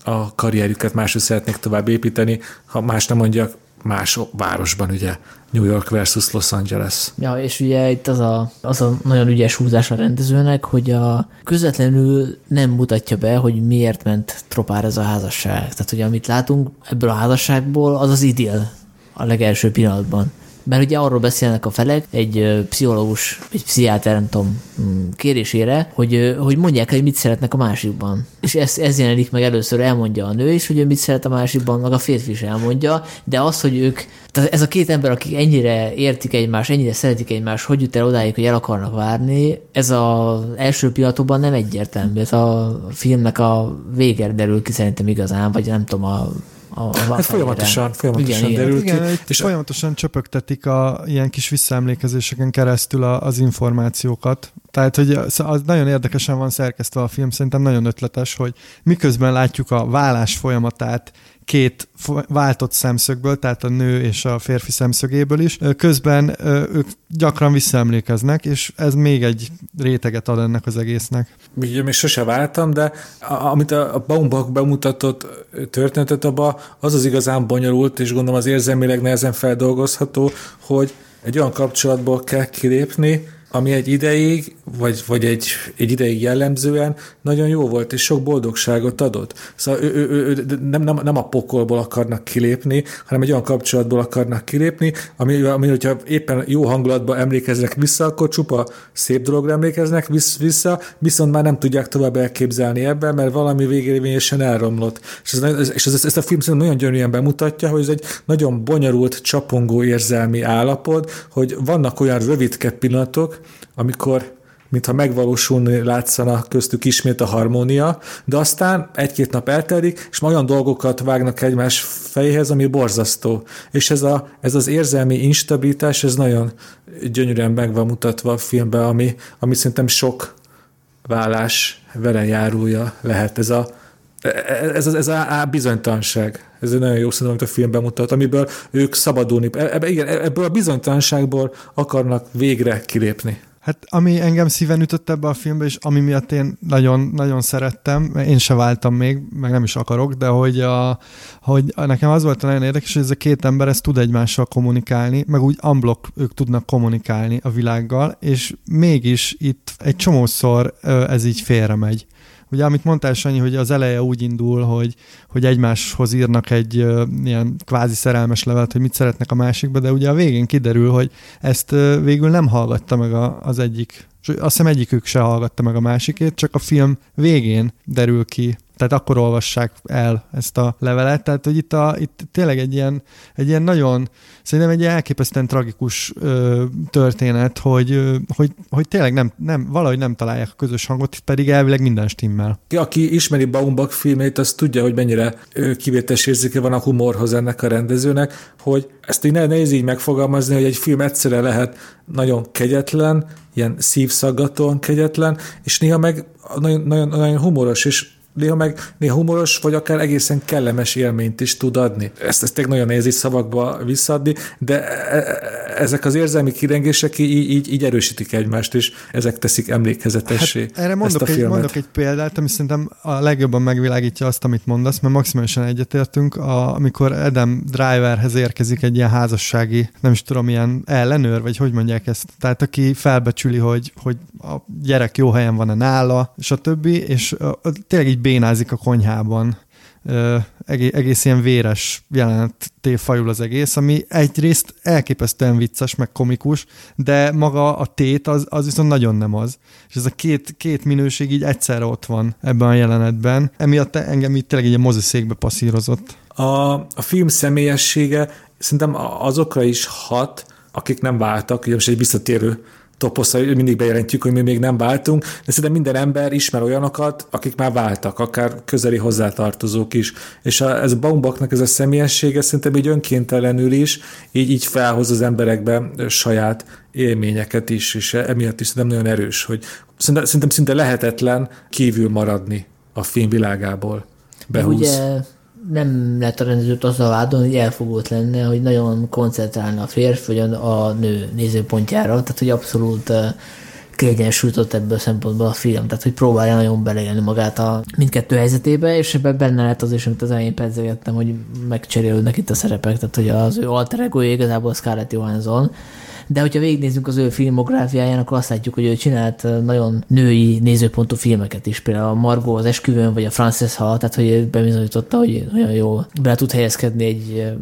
a karrierüket, máshogy szeretnék tovább építeni, ha más nem mondjak, más városban, ugye New York versus Los Angeles. Ja, és ugye itt az a, az a nagyon ügyes húzás a rendezőnek, hogy a közvetlenül nem mutatja be, hogy miért ment tropár ez a házasság. Tehát ugye amit látunk ebből a házasságból, az az idill a legelső pillanatban. Mert ugye arról beszélnek a felek egy pszichológus, egy pszichiáter, nem tudom, mm, kérésére, hogy, hogy mondják hogy mit szeretnek a másikban. És ez, ez jelenik meg először, elmondja a nő is, hogy ő mit szeret a másikban, meg a férfi is elmondja, de az, hogy ők, tehát ez a két ember, akik ennyire értik egymást, ennyire szeretik egymást, hogy jut el odáig, hogy el akarnak várni, ez az első pillanatokban nem egyértelmű. Ez a filmnek a vége derül ki szerintem igazán, vagy nem tudom, a a, a hát folyamatosan, folyamatosan igen, derül igen, ki. És folyamatosan csöpögtetik a ilyen kis visszaemlékezéseken keresztül a, az információkat. Tehát, hogy az nagyon érdekesen van szerkesztve a film, szerintem nagyon ötletes, hogy miközben látjuk a vállás folyamatát két váltott szemszögből, tehát a nő és a férfi szemszögéből is. Közben ők gyakran visszaemlékeznek, és ez még egy réteget ad ennek az egésznek. Ugye még sose váltam, de amit a Baumbach bemutatott történetet abba, az az igazán bonyolult, és gondolom az érzelmileg nehezen feldolgozható, hogy egy olyan kapcsolatból kell kilépni, ami egy ideig, vagy, vagy egy, egy ideig jellemzően nagyon jó volt, és sok boldogságot adott. Szóval ő, ő, ő, nem, nem, nem a pokolból akarnak kilépni, hanem egy olyan kapcsolatból akarnak kilépni, ami, ami hogyha éppen jó hangulatban emlékeznek vissza, akkor csupa szép dologra emlékeznek vissza, viszont már nem tudják tovább elképzelni ebben, mert valami végérvényesen elromlott. És, ez, és ez, ezt a film nagyon gyönyörűen bemutatja, hogy ez egy nagyon bonyolult, csapongó érzelmi állapot, hogy vannak olyan rövidke pillanatok, amikor mintha megvalósulni látszana köztük ismét a harmónia, de aztán egy-két nap eltelik, és olyan dolgokat vágnak egymás fejéhez, ami borzasztó. És ez, a, ez az érzelmi instabilitás, ez nagyon gyönyörűen meg van mutatva a filmben, ami, ami szerintem sok vállás vele járulja lehet. Ez a, ez, ez, ez a, a bizonytalanság. Ez egy nagyon jó szerintem, amit a filmben mutat, amiből ők szabadulni. Ebbe, igen, ebből a bizonytalanságból akarnak végre kilépni. Hát ami engem szíven ütött ebbe a filmbe, és ami miatt én nagyon, nagyon szerettem, én se váltam még, meg nem is akarok, de hogy, a, hogy nekem az volt nagyon érdekes, hogy ez a két ember ez tud egymással kommunikálni, meg úgy unblock ők tudnak kommunikálni a világgal, és mégis itt egy csomószor ez így félre megy. Ugye, amit mondtál, Sanyi, hogy az eleje úgy indul, hogy, hogy egymáshoz írnak egy uh, ilyen kvázi szerelmes levelet, hogy mit szeretnek a másikba, de ugye a végén kiderül, hogy ezt uh, végül nem hallgatta meg a, az egyik, azt hiszem egyikük se hallgatta meg a másikét, csak a film végén derül ki tehát akkor olvassák el ezt a levelet, tehát hogy itt, a, itt tényleg egy ilyen, egy ilyen nagyon, szerintem egy elképesztően tragikus ö, történet, hogy, ö, hogy, hogy tényleg nem, nem, valahogy nem találják a közös hangot, pedig elvileg minden stimmel. Aki ismeri Baumbach filmét, az tudja, hogy mennyire kivétes érzéke van a humorhoz ennek a rendezőnek, hogy ezt így nehéz így megfogalmazni, hogy egy film egyszerre lehet nagyon kegyetlen, ilyen szívszaggatóan kegyetlen, és néha meg nagyon, nagyon, nagyon humoros, és néha meg néha humoros, vagy akár egészen kellemes élményt is tud adni. Ezt, ezt nagyon nehéz így szavakba visszaadni, de e, e, ezek az érzelmi kirengések így, így, így erősítik egymást, és ezek teszik emlékezetessé hát erre mondok, ezt a egy, mondok egy példát, ami szerintem a legjobban megvilágítja azt, amit mondasz, mert maximálisan egyetértünk, a, amikor Adam Driverhez érkezik egy ilyen házassági, nem is tudom, ilyen ellenőr, vagy hogy mondják ezt, tehát aki felbecsüli, hogy, hogy a gyerek jó helyen van-e nála, és a többi, és tényleg így bénázik a konyhában. Egész, egész ilyen véres jelenet fajul az egész, ami egyrészt elképesztően vicces, meg komikus, de maga a tét az, az viszont nagyon nem az. És ez a két, két minőség így egyszerre ott van ebben a jelenetben. Emiatt engem itt tényleg egy moziszékbe passzírozott. A, a film személyessége szerintem azokra is hat, akik nem váltak, ugye most egy visszatérő toposz, mindig bejelentjük, hogy mi még nem váltunk, de szerintem minden ember ismer olyanokat, akik már váltak, akár közeli hozzátartozók is. És a, ez a Baumbachnak ez a személyessége szerintem így önkéntelenül is, így, így felhoz az emberekbe saját élményeket is, és emiatt is szerintem nagyon erős, hogy szerintem, szerintem szinte lehetetlen kívül maradni a film világából. Behúz. Ugye nem lehet a rendezőt azzal vádolni, hogy elfogult lenne, hogy nagyon koncentrálna a férfi vagy a nő nézőpontjára, tehát hogy abszolút kiegyensúlyzott ebből a szempontból a film, tehát hogy próbálja nagyon beleélni magát a mindkettő helyzetébe, és ebben benne lehet az is, amit az elején pedzegettem, hogy megcserélődnek itt a szerepek, tehát hogy az ő alter ego igazából Scarlett Johansson, de hogyha végignézzünk az ő filmográfiáján, akkor azt látjuk, hogy ő csinált nagyon női nézőpontú filmeket is, például a Margot az esküvőn, vagy a Frances Ha, tehát hogy bebizonyította, hogy nagyon jó bele tud helyezkedni egy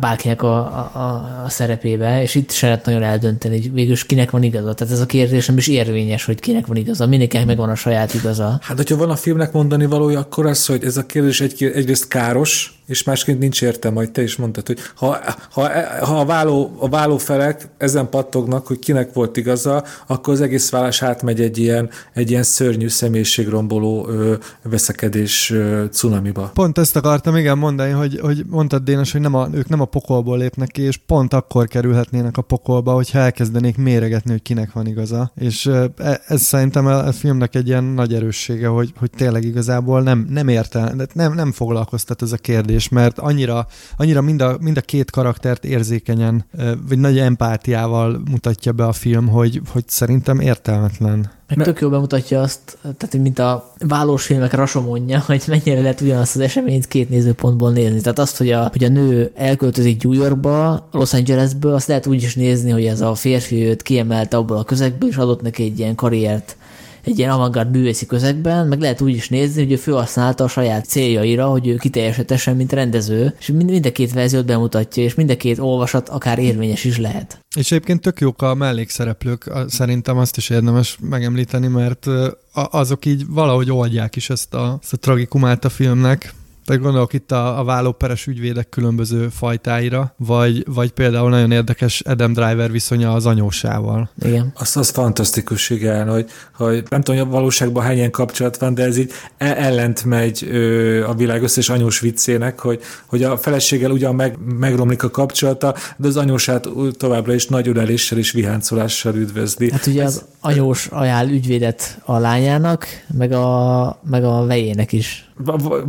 bárkinek a, a, a, szerepébe, és itt se lehet nagyon eldönteni, hogy végül kinek van igaza. Tehát ez a kérdés nem is érvényes, hogy kinek van igaza, mindenkinek megvan a saját igaza. Hát, hogyha van a filmnek mondani valója, akkor az, hogy ez a kérdés egy, egyrészt káros, és másként nincs értelme, hogy te is mondtad, hogy ha, ha, ha a, váló, a váló felek ezen pattognak, hogy kinek volt igaza, akkor az egész vállás átmegy egy ilyen, egy ilyen szörnyű személyiségromboló ö, veszekedés ö, cunamiba. Pont ezt akartam igen mondani, hogy, hogy mondtad Dénes, hogy nem a, ők nem a pokolból lépnek ki, és pont akkor kerülhetnének a pokolba, hogyha elkezdenék méregetni, hogy kinek van igaza. És e, ez szerintem a, a filmnek egy ilyen nagy erőssége, hogy, hogy tényleg igazából nem, nem érte, nem, nem foglalkoztat ez a kérdés kérdés, mert annyira, annyira mind, a, mind a két karaktert érzékenyen, vagy nagy empátiával mutatja be a film, hogy, hogy szerintem értelmetlen. Meg tök jól bemutatja azt, tehát mint a vállós filmek rasomondja, hogy mennyire lehet ugyanazt az eseményt két nézőpontból nézni. Tehát azt, hogy a, hogy a nő elköltözik New Yorkba, Los Angelesből, azt lehet úgy is nézni, hogy ez a férfi őt kiemelte abból a közegből, és adott neki egy ilyen karriert egy ilyen avantgárd művészi közegben, meg lehet úgy is nézni, hogy ő felhasználta a saját céljaira, hogy ő kiteljesedhessen, mint rendező, és mind, mind a két verziót bemutatja, és mind a két olvasat akár érvényes is lehet. És egyébként tök jók a mellékszereplők, szerintem azt is érdemes megemlíteni, mert azok így valahogy oldják is ezt a, ezt a tragikumát a filmnek. Tehát gondolok itt a, a vállóperes ügyvédek különböző fajtáira, vagy, vagy például nagyon érdekes Adam Driver viszonya az anyósával. Igen. Azt az fantasztikus, igen, hogy, hogy nem tudom, hogy a valóságban hány ilyen kapcsolat van, de ez így e- ellent megy ö, a világ összes anyós viccének, hogy, hogy a feleséggel ugyan meg, megromlik a kapcsolata, de az anyósát továbbra is nagy öleléssel és viháncolással üdvözli. Hát ugye ez, az anyós ajánl ügyvédet a lányának, meg a, meg a vejének is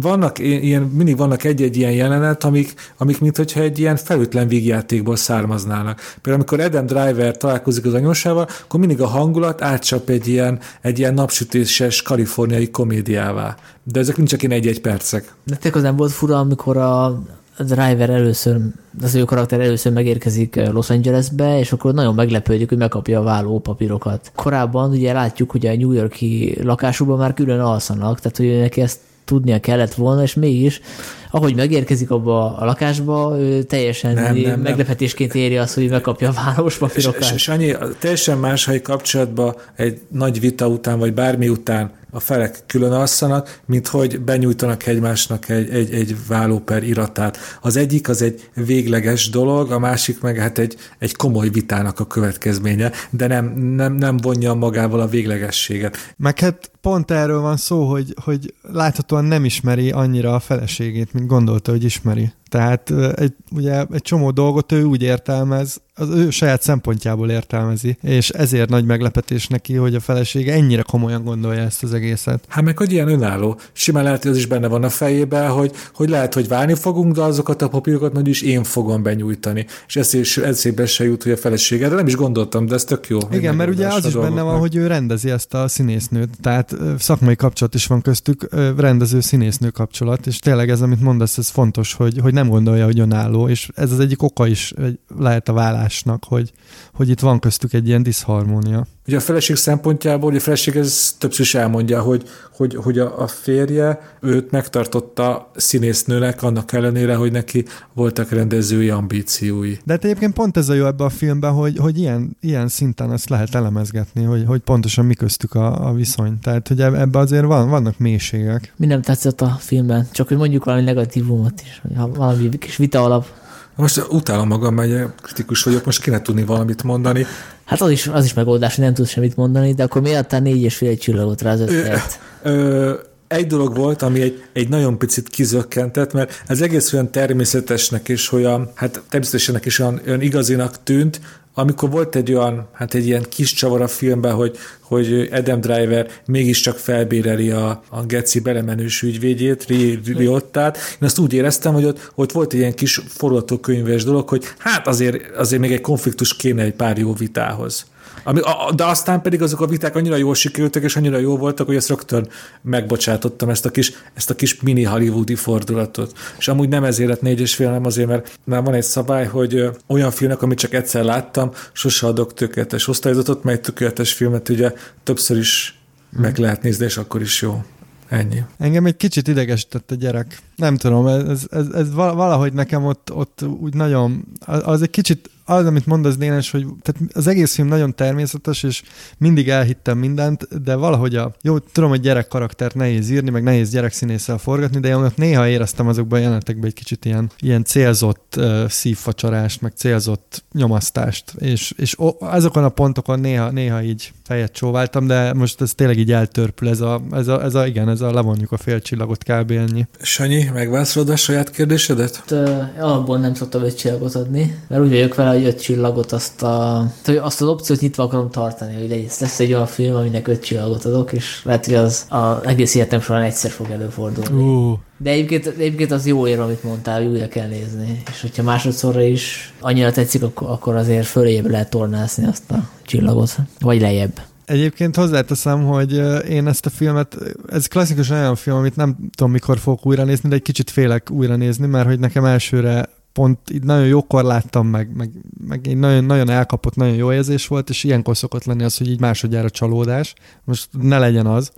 vannak ilyen, mindig vannak egy-egy ilyen jelenet, amik, amik mint hogyha egy ilyen felütlen vígjátékból származnának. Például amikor Adam Driver találkozik az anyósával, akkor mindig a hangulat átcsap egy ilyen, egy ilyen napsütéses kaliforniai komédiává. De ezek nincs csak én egy-egy percek. De tényleg az nem volt fura, amikor a Driver először, az ő karakter először megérkezik Los Angelesbe, és akkor nagyon meglepődik, hogy megkapja a válló papírokat. Korábban ugye látjuk, hogy a New Yorki lakásukban már külön alszanak, tehát hogy neki ezt tudnia kellett volna, és mégis, ahogy megérkezik abba a lakásba, ő teljesen nem, nem, meglepetésként nem. éri azt, hogy megkapja a város papírokat. Annyi, teljesen más, egy kapcsolatban egy nagy vita után, vagy bármi után a felek külön alszanak, mint hogy benyújtanak egymásnak egy, egy, egy vállóper iratát. Az egyik az egy végleges dolog, a másik meg hát egy, egy komoly vitának a következménye, de nem, nem, nem vonja magával a véglegességet. Meg hát pont erről van szó, hogy, hogy láthatóan nem ismeri annyira a feleségét, mint gondolta, hogy ismeri. Tehát egy, ugye egy csomó dolgot ő úgy értelmez, az ő saját szempontjából értelmezi, és ezért nagy meglepetés neki, hogy a felesége ennyire komolyan gondolja ezt az egészet. Hát meg, hogy ilyen önálló. Simán lehet, hogy az is benne van a fejében, hogy, hogy lehet, hogy válni fogunk, de azokat a papírokat majd is én fogom benyújtani. És ez is eszébe se jut, hogy a felesége, de nem is gondoltam, de ez tök jó. Igen, mert ugye az is benne van, hogy ő rendezi ezt a színésznőt, tehát szakmai kapcsolat is van köztük, rendező színésznő kapcsolat, és tényleg ez, amit mondasz, ez fontos, hogy, hogy nem gondolja, hogy önálló, és ez az egyik oka is lehet a vállásnak, hogy, hogy itt van köztük egy ilyen diszharmónia. Ugye a feleség szempontjából, ugye a feleség ez többször is elmondja, hogy, hogy, hogy a, a férje őt megtartotta színésznőnek, annak ellenére, hogy neki voltak rendezői ambíciói. De hát egyébként pont ez a jó ebben a filmben, hogy, hogy ilyen, ilyen szinten ezt lehet elemezgetni, hogy, hogy pontosan mi köztük a, a viszony. Tehát, hogy ebben azért van, vannak mélységek. Mi nem tetszett a filmben, csak hogy mondjuk valami negatívumot is, valami kis vita alap most utálom magam, mert kritikus vagyok, most kéne tudni valamit mondani. Hát az is, az is megoldás, hogy nem tudsz semmit mondani, de akkor miért adtál négy és fél csillagot rá az ötlet? egy dolog volt, ami egy, egy nagyon picit kizökkentett, mert ez egész olyan természetesnek és olyan, hát természetesenek is olyan, olyan igazinak tűnt, amikor volt egy olyan, hát egy ilyen kis csavar a filmben, hogy, hogy Adam Driver mégiscsak felbéreli a, a Geci belemenős ügyvédjét, Riottát. Én azt úgy éreztem, hogy ott, ott volt egy ilyen kis forgatókönyves dolog, hogy hát azért, azért még egy konfliktus kéne egy pár jó vitához. Ami, a, de aztán pedig azok a viták annyira jól sikerültek, és annyira jó voltak, hogy ezt rögtön megbocsátottam, ezt a kis, ezt a kis mini hollywoodi fordulatot. És amúgy nem ezért lett négy és fél, hanem azért, mert már van egy szabály, hogy olyan filmnek, amit csak egyszer láttam, sose adok tökéletes osztályzatot, mely tökéletes filmet ugye többször is meg lehet nézni, és akkor is jó. Ennyi. Engem egy kicsit idegesített a gyerek. Nem tudom, ez, ez, ez valahogy nekem ott, ott úgy nagyon, az egy kicsit az, amit mondasz Dénes, hogy tehát az egész film nagyon természetes, és mindig elhittem mindent, de valahogy a, jó, tudom, hogy gyerek karaktert nehéz írni, meg nehéz gyerek színésszel forgatni, de én néha éreztem azokban a jelenetekben egy kicsit ilyen, ilyen célzott uh, szívfacsarást, meg célzott nyomasztást, és, és azokon a pontokon néha, néha így fejet csóváltam, de most ez tényleg így eltörpül, ez a, ez a, ez a igen, ez a levonjuk a fél csillagot kb. ennyi. Sanyi, megválaszolod a saját kérdésedet? Hát, alapból nem szoktam öt csillagot adni, mert úgy vagyok vele, hogy öt csillagot azt, a, azt az opciót nyitva akarom tartani, hogy lesz, lesz egy olyan film, aminek öt csillagot adok, és lehet, hogy az az egész életem során egyszer fog előfordulni. Uh. De egyébként, egyébként az jó ér, amit mondtál, hogy újra kell nézni. És hogyha másodszorra is annyira tetszik, akkor, azért föléjebb lehet tornászni azt a csillagot. Vagy lejjebb. Egyébként hozzáteszem, hogy én ezt a filmet, ez klasszikus olyan film, amit nem tudom mikor fogok újra nézni, de egy kicsit félek újra nézni, mert hogy nekem elsőre pont így nagyon jókor láttam meg, meg, meg egy nagyon, nagyon elkapott, nagyon jó érzés volt, és ilyenkor szokott lenni az, hogy így másodjára csalódás. Most ne legyen az,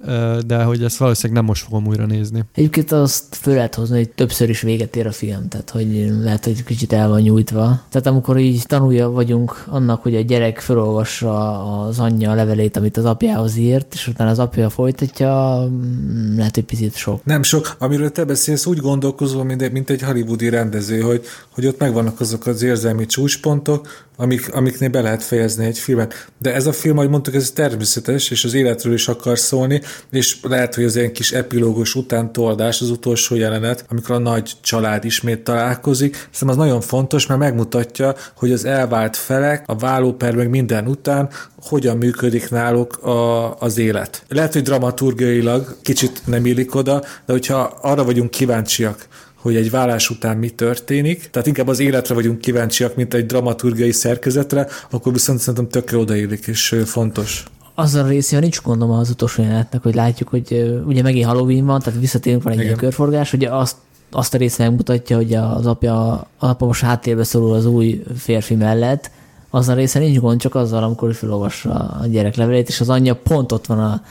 de hogy ezt valószínűleg nem most fogom újra nézni. Egyébként azt föl lehet hozni, hogy többször is véget ér a film, tehát hogy lehet, hogy kicsit el van nyújtva. Tehát amikor így tanulja vagyunk annak, hogy a gyerek felolvassa az anyja a levelét, amit az apjához írt, és utána az apja folytatja, mm, lehet, hogy picit sok. Nem sok. Amiről te beszélsz, úgy gondolkozol, mint, mint egy hollywoodi rendező, hogy hogy ott megvannak azok az érzelmi csúcspontok, amik, amiknél be lehet fejezni egy filmet. De ez a film, ahogy mondtuk, ez természetes, és az életről is akar szólni, és lehet, hogy az ilyen kis epilógus utántoldás, az utolsó jelenet, amikor a nagy család ismét találkozik, szerintem az nagyon fontos, mert megmutatja, hogy az elvált felek, a vállóper meg minden után hogyan működik náluk a, az élet. Lehet, hogy dramaturgiailag kicsit nem illik oda, de hogyha arra vagyunk kíváncsiak, hogy egy vállás után mi történik, tehát inkább az életre vagyunk kíváncsiak, mint egy dramaturgiai szerkezetre, akkor viszont szerintem tökre odaillik és fontos. Azzal a részével nincs gondom az utolsó jelenetnek, hogy látjuk, hogy ugye megint Halloween van, tehát visszatérünk van egy ilyen körforgás, hogy azt, azt a részt megmutatja, hogy az apja, az apa most háttérbe szorul az új férfi mellett, az a része nincs gond, csak azzal, amikor felolvassa a gyerek levelét, és az anyja pont ott van a,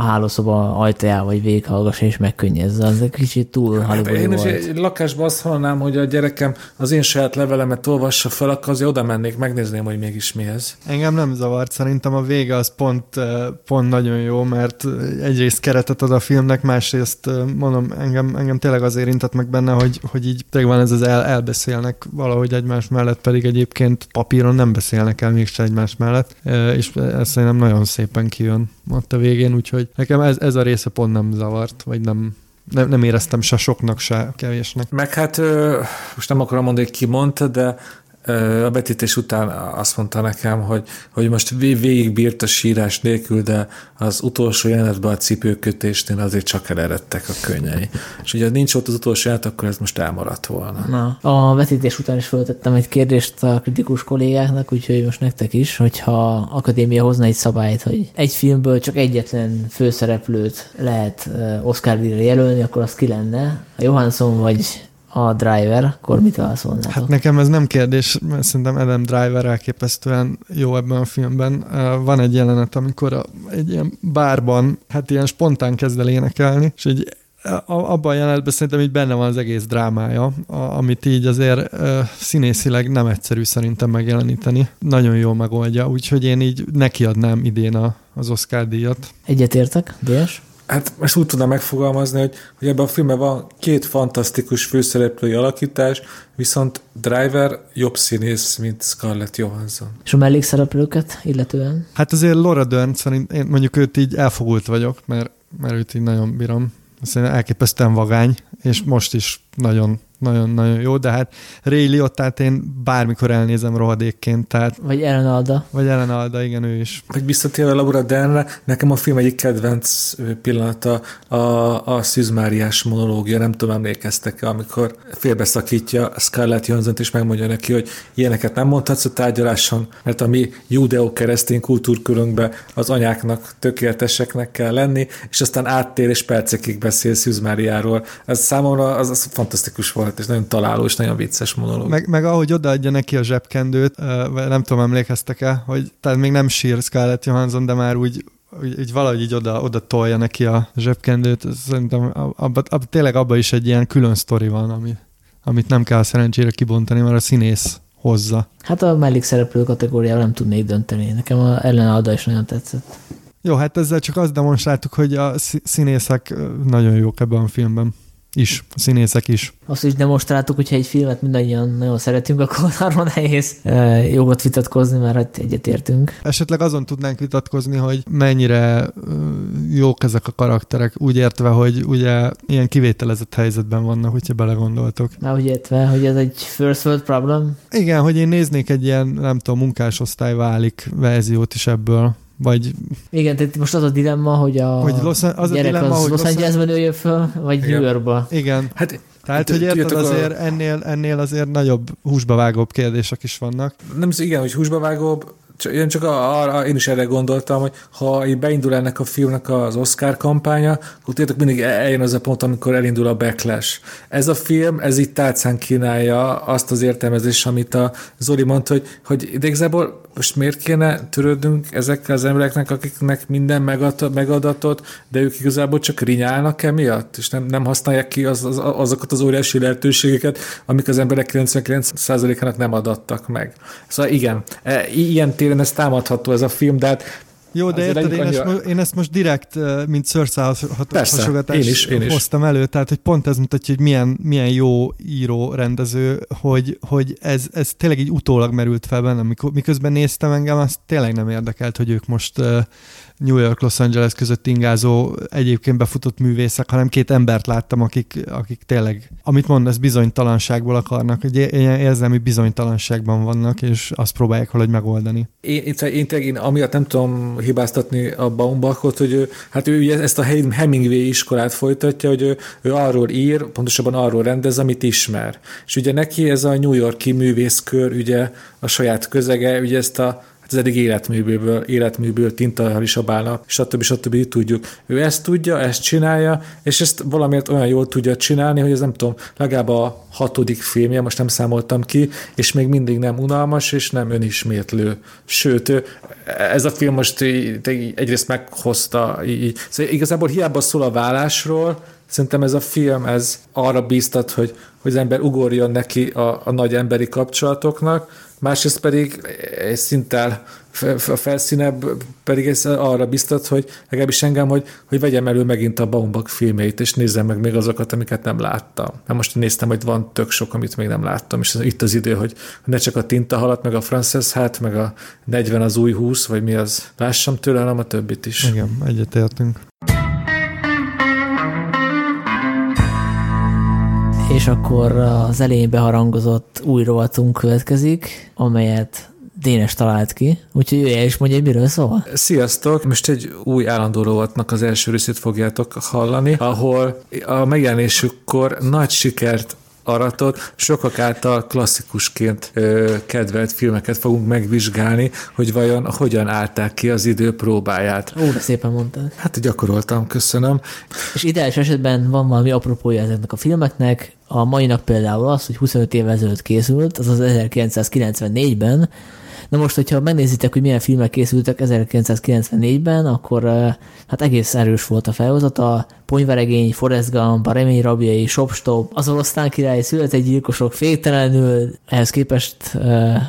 a hálószoba ajtajával vagy végighallgassa és megkönnyezze. Az egy kicsit túl Hát én is volt. egy lakásban azt hallanám, hogy a gyerekem az én saját levelemet olvassa fel, akkor azért oda mennék, megnézném, hogy mégis mi ez. Engem nem zavart, szerintem a vége az pont, eh, pont nagyon jó, mert egyrészt keretet ad a filmnek, másrészt eh, mondom, engem, engem tényleg az érintett meg benne, hogy, hogy így tényleg van ez az el, elbeszélnek valahogy egymás mellett, pedig egyébként papíron nem beszélnek el mégsem egymás mellett, eh, és ez szerintem nagyon szépen kijön ott a végén, úgyhogy nekem ez, ez a része pont nem zavart, vagy nem, nem, nem éreztem se soknak, se kevésnek. Meg hát most nem akarom mondani, hogy ki mondta, de a vetítés után azt mondta nekem, hogy, hogy most vég- végigbírt a sírás nélkül, de az utolsó jelenetben a cipőkötésnél azért csak eleredtek a könnyei. És ugye nincs ott az utolsó jelenet, akkor ez most elmaradt volna. Na, a vetítés után is föltettem egy kérdést a kritikus kollégáknak, úgyhogy most nektek is, hogyha akadémia hozna egy szabályt, hogy egy filmből csak egyetlen főszereplőt lehet uh, Oscar díjra jelölni, akkor az ki lenne? A Johansson vagy a Driver, akkor mit válaszolnátok? Hát nekem ez nem kérdés, mert szerintem Adam Driver elképesztően jó ebben a filmben. Van egy jelenet, amikor a, egy ilyen bárban, hát ilyen spontán kezd el énekelni, és egy abban a jelenetben szerintem így benne van az egész drámája, amit így azért színészileg nem egyszerű szerintem megjeleníteni. Nagyon jól megoldja, úgyhogy én így nekiadnám idén a, az Oscar díjat. Egyetértek, DS? Hát ezt úgy tudnám megfogalmazni, hogy, hogy ebben a filmben van két fantasztikus főszereplői alakítás, viszont Driver jobb színész, mint Scarlett Johansson. És a mellékszereplőket illetően? Hát azért Laura Dern szerint én mondjuk őt így elfogult vagyok, mert, mert őt így nagyon bírom. Szerintem elképesztően vagány, és most is nagyon nagyon-nagyon jó, de hát Ray Liottát én bármikor elnézem rohadékként, tehát Vagy Ellen Alda? vagy Ellen Alda, igen, ő is. Hogy visszatérve Laura Dernre, nekem a film egyik kedvenc pillanata a, a Szűzmáriás monológia, nem tudom, emlékeztek-e, amikor félbeszakítja Scarlett johansson és megmondja neki, hogy ilyeneket nem mondhatsz a tárgyaláson, mert a mi judeo-keresztény kultúrkörünkben az anyáknak tökéleteseknek kell lenni, és aztán áttér és percekig beszél Szűzmáriáról. Ez számomra az, az fantasztikus volt, és nagyon találó, és nagyon vicces monológ. Meg, meg ahogy odaadja neki a zsebkendőt, nem tudom, emlékeztek-e, hogy tehát még nem sír Scarlett Johansson, de már úgy úgy, úgy valahogy így oda, oda tolja neki a zsebkendőt, szerintem abba, abba, tényleg abban is egy ilyen külön sztori van, ami, amit nem kell szerencsére kibontani, mert a színész hozza. Hát a mellékszereplő kategóriával nem tudnék dönteni. Nekem a Ellen Alda is nagyon tetszett. Jó, hát ezzel csak azt demonstráltuk, hogy a szí- színészek nagyon jók ebben a filmben. Is, a színészek is. Azt is demonstráltuk, hogyha egy filmet mindannyian nagyon szeretünk, akkor arról nehéz eh, jogot vitatkozni, mert hát egyetértünk. Esetleg azon tudnánk vitatkozni, hogy mennyire jók ezek a karakterek, úgy értve, hogy ugye ilyen kivételezett helyzetben vannak, hogyha belegondoltok. Már úgy értve, hogy ez egy first world problem. Igen, hogy én néznék egy ilyen, nem tudom, munkásosztály válik verziót is ebből, vagy Igen, tehát most az a dilemma, hogy a Hogy Los- az a gyerek dilemma, az hogy Los Los- Angelesben nőjön föl, vagy Igen. New Yorkba. igen, Hát tehát, Hát, hogy érted, a- azért ennél, ennél azért nagyobb húsba vágóbb kérdések is vannak. nem igen, hogy húsba vágóbb, csak, én csak arra, én is erre gondoltam, hogy ha beindul ennek a filmnek az Oscar kampánya, akkor tudjátok, mindig eljön az a pont, amikor elindul a backlash. Ez a film, ez itt tálcán kínálja azt az értelmezést, amit a Zoli mondta, hogy, hogy de igazából most miért kéne törődnünk ezekkel az embereknek, akiknek minden megad, megadatott, de ők igazából csak rinyálnak emiatt, és nem, nem használják ki az, az, azokat az óriási lehetőségeket, amik az emberek 99%-ának nem adattak meg. Szóval igen, e, ilyen téren ez támadható ez a film, de hát Jó, de érted, én, legyünk ezt, annyira- mo- én ezt most direkt, mint szőrszál Persze, hasogatás én is, én is. hoztam elő, tehát hogy pont ez mutatja, hogy milyen, milyen jó író, rendező, hogy, hogy ez, ez tényleg így utólag merült fel bennem, mikor, miközben néztem engem, azt tényleg nem érdekelt, hogy ők most New York, Los Angeles között ingázó, egyébként befutott művészek, hanem két embert láttam, akik, akik tényleg, amit mondasz, bizonytalanságból akarnak, hogy ilyen érzelmi bizonytalanságban vannak, és azt próbálják valahogy megoldani. én, én, én, én amiatt nem tudom hibáztatni a Baumbachot, hogy hát ő ugye ezt a Hemingway iskolát folytatja, hogy ő, ő arról ír, pontosabban arról rendez, amit ismer. És ugye neki ez a New Yorki művészkör, ugye a saját közege, ugye ezt a az eddig életműből, életműből tinta is abálna, stb. stb. stb. tudjuk. Ő ezt tudja, ezt csinálja, és ezt valamiért olyan jól tudja csinálni, hogy ez nem tudom, legalább a hatodik filmje, most nem számoltam ki, és még mindig nem unalmas, és nem önismétlő. Sőt, ez a film most egyrészt meghozta, így, szóval igazából hiába szól a vállásról, Szerintem ez a film ez arra bíztat, hogy, hogy az ember ugorjon neki a, a nagy emberi kapcsolatoknak, másrészt pedig egy szinttel a felszínebb pedig ez arra biztat, hogy legalábbis engem, hogy, hogy vegyem elő megint a Baumbach filmeit, és nézzem meg még azokat, amiket nem láttam. Mert most néztem, hogy van tök sok, amit még nem láttam, és itt az idő, hogy ne csak a tinta halat, meg a Frances hát, meg a 40 az új 20, vagy mi az, lássam tőle, hanem a többit is. Igen, egyetértünk. És akkor az elején beharangozott új rovatunk következik, amelyet Dénes talált ki, úgyhogy jöjjel is mondja, hogy miről szól. Sziasztok! Most egy új állandó rovatnak az első részét fogjátok hallani, ahol a megjelenésükkor nagy sikert aratott, sokak által klasszikusként ö, kedvelt filmeket fogunk megvizsgálni, hogy vajon hogyan állták ki az idő próbáját. Ó, szépen mondtad. Hát gyakoroltam, köszönöm. És ideális esetben van valami apropója ezeknek a filmeknek, a mainak például az, hogy 25 évvel ezelőtt készült, azaz 1994-ben, Na most, hogyha megnézitek, hogy milyen filmek készültek 1994-ben, akkor hát egész erős volt a felhozata. Ponyveregény, Forrest Gump, a Remény rabjai, Shopstop, az orosztán király, született gyilkosok féktelenül, ehhez képest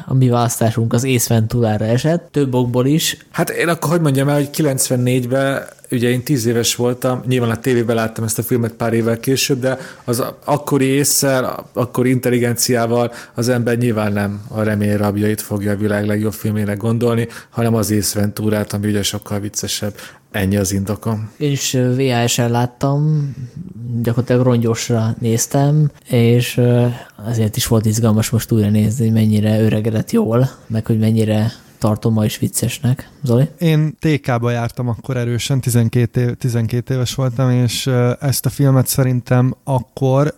a mi választásunk az Ace Ventura-ra esett, több okból is. Hát én akkor hogy mondjam el, hogy 94-ben ugye én tíz éves voltam, nyilván a tévében láttam ezt a filmet pár évvel később, de az akkori észsel, akkori intelligenciával az ember nyilván nem a remény rabjait fogja a világ legjobb filmének gondolni, hanem az észventúrát, ami ugye sokkal viccesebb. Ennyi az indokom. Én is VHS-en láttam, gyakorlatilag rongyosra néztem, és azért is volt izgalmas most újra nézni, hogy mennyire öregedett jól, meg hogy mennyire tartom ma is viccesnek. Zoli? Én TK-ba jártam akkor erősen, 12, év, 12 éves voltam, és ezt a filmet szerintem akkor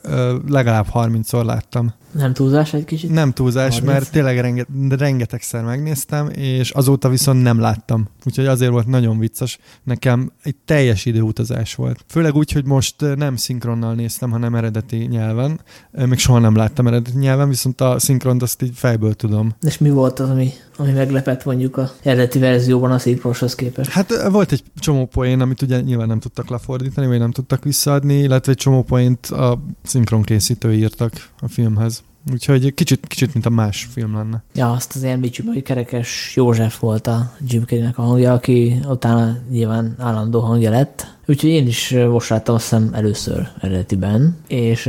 legalább 30-szor láttam. Nem túlzás egy kicsit? Nem túlzás, 30? mert tényleg renge, rengetegszer megnéztem, és azóta viszont nem láttam. Úgyhogy azért volt nagyon vicces. Nekem egy teljes időutazás volt. Főleg úgy, hogy most nem szinkronnal néztem, hanem eredeti nyelven. Még soha nem láttam eredeti nyelven, viszont a szinkront azt így fejből tudom. És mi volt az, ami, ami meglepett mondjuk a eredeti verzióban a szinkroshoz képest? Hát volt egy csomó poén, amit ugye nyilván nem tudtak lefordítani, vagy nem tudtak visszaadni, illetve egy csomó poént a szinkron készítő írtak a filmhez. Úgyhogy kicsit, kicsit, mint a más film lenne. Ja, azt az említsük, hogy Kerekes József volt a Jim Carrey-nek a hangja, aki utána nyilván állandó hangja lett. Úgyhogy én is most láttam azt hiszem először eredetiben, és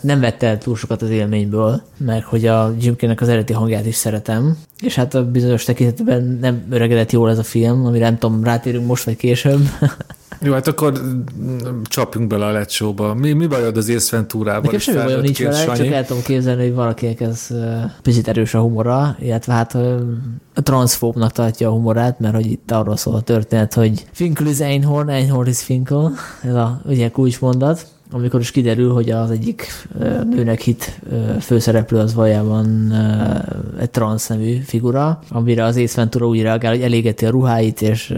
nem vette el túl sokat az élményből, mert hogy a Jim Carrey-nek az eredeti hangját is szeretem, és hát a bizonyos tekintetben nem öregedett jól ez a film, amire nem tudom, rátérünk most vagy később. Jó, hát akkor csapjunk bele a lecsóba. Mi, mi bajod az Ace Venturával? Nekem semmi bajom nincs vele, Sanyi. csak el tudom képzelni, hogy valakinek ez picit erős a humora, illetve hát a transzfóbnak tartja a humorát, mert hogy itt arról szól a történet, hogy Finkel is Einhorn, Einhorn is Finkel, ez a ugye kulcsmondat, amikor is kiderül, hogy az egyik nőnek hit főszereplő az valójában egy transz nevű figura, amire az Ace Ventura úgy reagál, hogy elégeti a ruháit, és...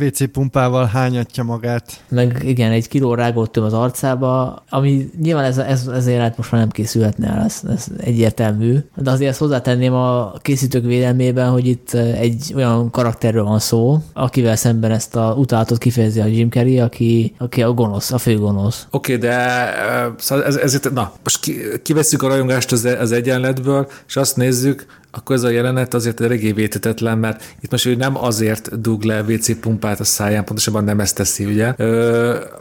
WC pumpával hányatja magát. Meg igen, egy kiló rágót töm az arcába, ami nyilván ez, ez, ezért hát most már nem készülhetne el, ez, ez egyértelmű. De azért ezt hozzátenném a készítők védelmében, hogy itt egy olyan karakterről van szó, akivel szemben ezt a utálatot kifejezi a Jim Carrey, aki, aki a gonosz, a fő gonosz. Oké, okay, de szóval ez, ezért, na, most ki, kiveszünk a rajongást az, az egyenletből, és azt nézzük, akkor ez a jelenet azért eléggé vétetetlen, mert itt most ő nem azért dug le WC pumpát a száján, pontosabban nem ezt teszi, ugye,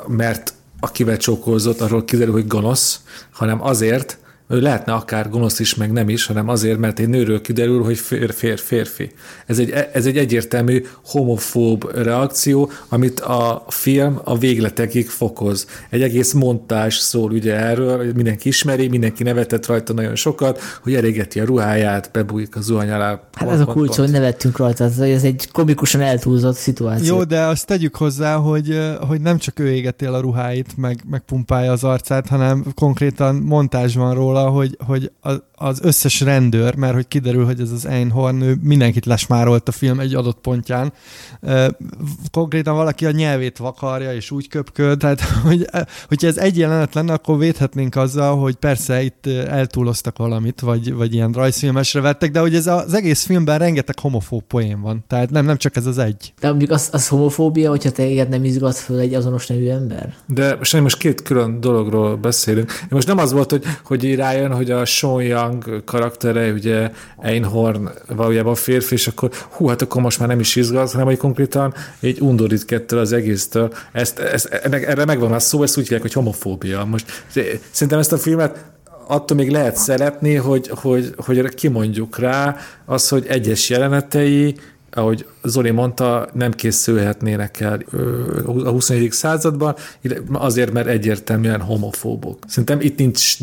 mert akivel csókolzott, arról kiderül, hogy gonosz, hanem azért, ő lehetne akár gonosz is, meg nem is, hanem azért, mert egy nőről kiderül, hogy fér, fér, férfi. Ez egy, ez egy egyértelmű homofób reakció, amit a film a végletekig fokoz. Egy egész montás szól ugye erről, hogy mindenki ismeri, mindenki nevetett rajta nagyon sokat, hogy elégeti a ruháját, bebújik a zuhany alá. Hát ez a kulcs, hogy nevettünk rajta, ez egy komikusan eltúlzott szituáció. Jó, de azt tegyük hozzá, hogy, hogy nem csak ő égeti a ruháit, meg, meg pumpálja az arcát, hanem konkrétan montázs van róla, róla, hogy, hogy az összes rendőr, mert hogy kiderül, hogy ez az Einhorn, ő mindenkit lesmárolt a film egy adott pontján. Konkrétan valaki a nyelvét vakarja, és úgy köpköd, tehát hogy, hogyha ez egy jelenet lenne, akkor védhetnénk azzal, hogy persze itt eltúloztak valamit, vagy, vagy ilyen rajzfilmesre vettek, de hogy ez az egész filmben rengeteg homofób poén van. Tehát nem, nem csak ez az egy. De mondjuk az, az homofóbia, hogyha téged nem izgat föl egy azonos nevű ember? De most, most két külön dologról beszélünk. Most nem az volt, hogy, hogy rájön, hogy a Sean Young karaktere, ugye Einhorn valójában férfi, és akkor hú, hát akkor most már nem is izgat, hanem hogy konkrétan egy undorít kettől az egésztől. Ezt, ezt, erre megvan a szó, ezt úgy hívják, hogy homofóbia. Most szerintem ezt a filmet attól még lehet szeretni, hogy, hogy, hogy kimondjuk rá az, hogy egyes jelenetei ahogy Zoli mondta, nem készülhetnének el a 21. században, azért, mert egyértelműen homofóbok. Szerintem itt nincs,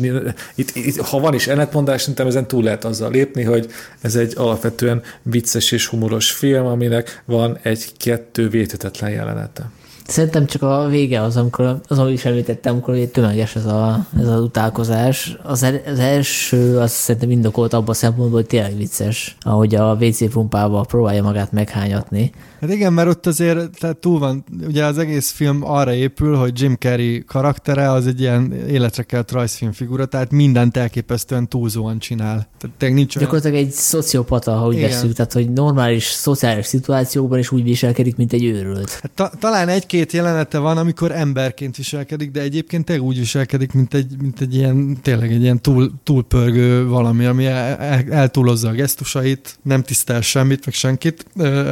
itt, itt, ha van is ellentmondás, szerintem ezen túl lehet azzal lépni, hogy ez egy alapvetően vicces és humoros film, aminek van egy-kettő védhetetlen jelenete. Szerintem csak a vége az, amikor, az, amit is említettem, amikor tömeges ez, a, ez az utálkozás. Az, el, az első, az szerintem indokolt abban a szempontból, hogy tényleg vicces, ahogy a WC pumpával próbálja magát meghányatni. Hát igen, mert ott azért tehát túl van, ugye az egész film arra épül, hogy Jim Carrey karaktere az egy ilyen életre kelt rajzfilm figura, tehát mindent elképesztően túlzóan csinál. Tehát nincs olyan... Gyakorlatilag egy szociopata, ha úgy igen. tehát hogy normális szociális szituációkban is úgy viselkedik, mint egy őrült. Hát ta- talán egy-két jelenete van, amikor emberként viselkedik, de egyébként tényleg úgy viselkedik, mint egy, mint egy ilyen, tényleg egy ilyen túl, túlpörgő valami, ami el, el, eltúlozza a gesztusait, nem tisztel semmit, meg senkit.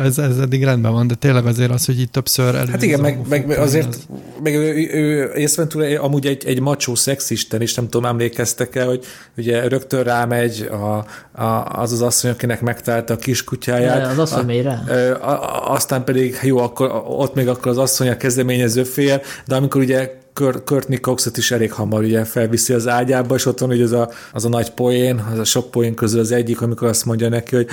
Ez, ez eddig rend rendben van, de tényleg azért az, hogy itt többször elő. Hát igen, meg, meg, meg azért, az... meg ő, ő Észventúra amúgy egy, egy macsó szexisten is, nem tudom, emlékeztek el, hogy ugye rögtön rámegy a, a, az az asszony, akinek megtalálta a kiskutyáját. Ja, az asszony mélyre? Aztán pedig jó, akkor ott még akkor az asszony a kezdeményező fél, de amikor ugye Courtney Coxot is elég hamar ugye felviszi az ágyába, és ott van hogy az a, az a nagy poén, az a sok poén közül az egyik, amikor azt mondja neki, hogy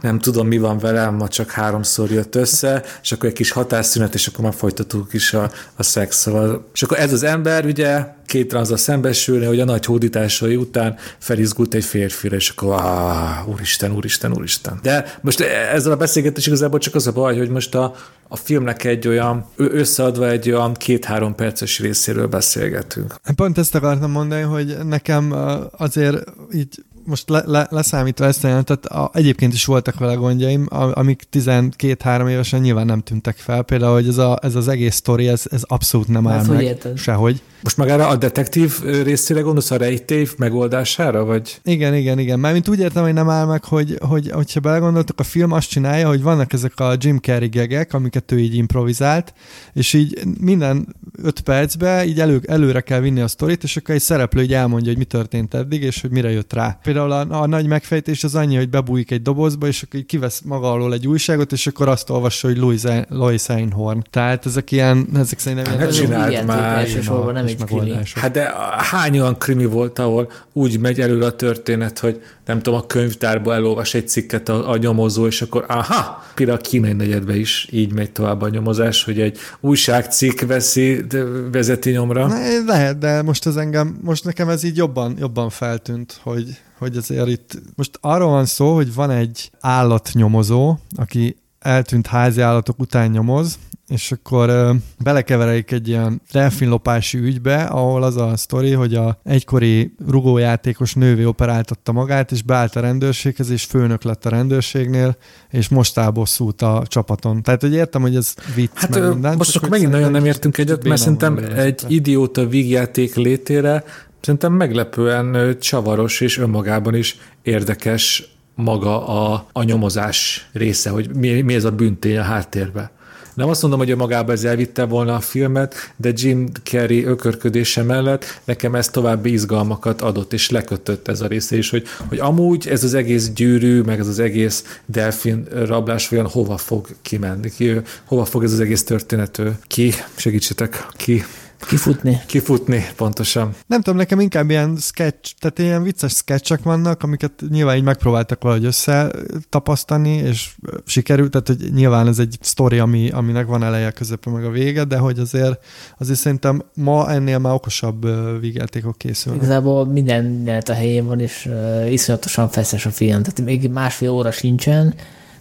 nem tudom, mi van velem, ma csak háromszor jött össze, és akkor egy kis hatásszünet, és akkor már folytatók is a, a szex. Szóval. És akkor ez az ember ugye két transzal szembesülni, hogy a nagy hódításai után felizgult egy férfire, és akkor áh, úristen, úristen, úristen. De most ezzel a beszélgetés igazából csak az a baj, hogy most a, a filmnek egy olyan, összeadva egy olyan két-három perces részéről beszélgetünk. Pont ezt akartam mondani, hogy nekem azért így most le, le, leszámítva ezt a jelentet, a, egyébként is voltak vele gondjaim, amik 12-3 évesen nyilván nem tűntek fel. Például, hogy ez, a, ez az egész sztori, ez, ez abszolút nem áll meg érted? sehogy. Most magára a detektív részére gondolsz a rejtély megoldására, vagy? Igen, igen, igen. Mármint úgy értem, hogy nem áll meg, hogy, hogy hogyha belegondoltok, a film azt csinálja, hogy vannak ezek a Jim Carrey gegek, amiket ő így improvizált, és így minden öt percben így elő, előre kell vinni a sztorit, és akkor egy szereplő így elmondja, hogy mi történt eddig, és hogy mire jött rá. Például a, a nagy megfejtés az annyi, hogy bebújik egy dobozba, és akkor így kivesz maga alól egy újságot, és akkor azt olvassa, hogy Louis, Louis Einhorn. Tehát ezek ilyen, ezek szerintem hát ilyen... Hát már. Elsősorban nem egy krimi. Hát de hány olyan krimi volt, ahol úgy megy előre a történet, hogy nem tudom, a könyvtárba elolvas egy cikket a, a nyomozó, és akkor aha, például a kínai negyedbe is így megy tovább a nyomozás, hogy egy újságcikk veszi, vezeti nyomra. Lehet, de most az engem, most nekem ez így jobban, jobban feltűnt, hogy, hogy azért itt most arról van szó, hogy van egy állatnyomozó, aki eltűnt házi állatok után nyomoz, és akkor belekeveredik egy ilyen delfinlopási ügybe, ahol az a sztori, hogy a egykori rugójátékos nővé operáltatta magát, és beállt a rendőrséghez, és főnök lett a rendőrségnél, és most bosszút a csapaton. Tehát, hogy értem, hogy ez vicc, hát, meg minden. Most akkor megint nagyon nem értünk egyet, mert szerintem egy idióta vígjáték létére szerintem meglepően csavaros és önmagában is érdekes maga a, a nyomozás része, hogy mi, mi ez a büntény a háttérben. Nem azt mondom, hogy a magába ez elvitte volna a filmet, de Jim Carrey ökörködése mellett nekem ez további izgalmakat adott, és lekötött ez a része is, hogy, hogy amúgy ez az egész gyűrű, meg ez az egész delfin rablás olyan hova fog kimenni, ki, hova fog ez az egész történet ki, segítsetek, ki Kifutni. Kifutni, pontosan. Nem tudom, nekem inkább ilyen sketch, tehát ilyen vicces sketchek vannak, amiket nyilván így megpróbáltak valahogy összetapasztani, és sikerült, tehát hogy nyilván ez egy sztori, ami, aminek van eleje, közepe, meg a vége, de hogy azért, azért szerintem ma ennél már okosabb vígjátékok készülnek. Igazából minden a helyén van, és uh, iszonyatosan feszes a film, tehát még másfél óra sincsen,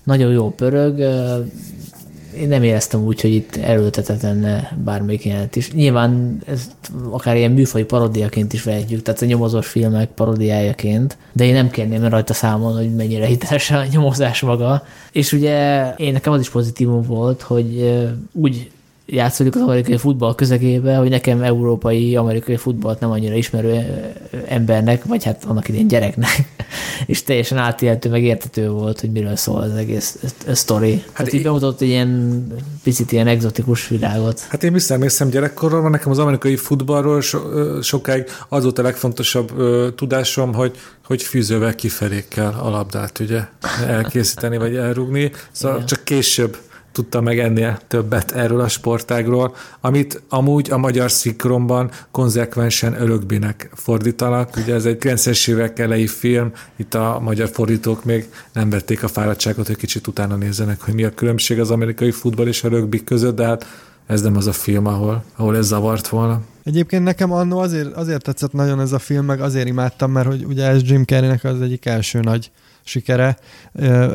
nagyon jó pörög, uh, én nem éreztem úgy, hogy itt erőltetett lenne bármelyik jelent is. Nyilván ez akár ilyen műfai parodiaként is vehetjük, tehát a nyomozós filmek parodiájaként, de én nem kérném rajta számon, hogy mennyire hiteles a nyomozás maga. És ugye én nekem az is pozitívum volt, hogy úgy játszódik az amerikai futball közegébe, hogy nekem európai amerikai futballt nem annyira ismerő embernek, vagy hát annak idén gyereknek, és teljesen átélhető, meg értető volt, hogy miről szól az egész sztori. Hát Tehát így bemutatott egy ilyen picit ilyen egzotikus világot. Hát én visszaemlékszem gyerekkorról, nekem az amerikai futballról so, sokáig az volt a legfontosabb ö, tudásom, hogy hogy fűzővel kifelé kell a labdát ugye elkészíteni, vagy elrugni. Szóval Igen. csak később tudta meg ennél többet erről a sportágról, amit amúgy a magyar szinkronban konzekvensen örökbinek fordítanak. Ugye ez egy 90-es évek elejé film, itt a magyar fordítók még nem vették a fáradtságot, hogy kicsit utána nézzenek, hogy mi a különbség az amerikai futball és a rögbi között, de hát ez nem az a film, ahol, ahol ez zavart volna. Egyébként nekem annó azért, azért tetszett nagyon ez a film, meg azért imádtam, mert hogy ugye ez Jim Carreynek az egyik első nagy sikere.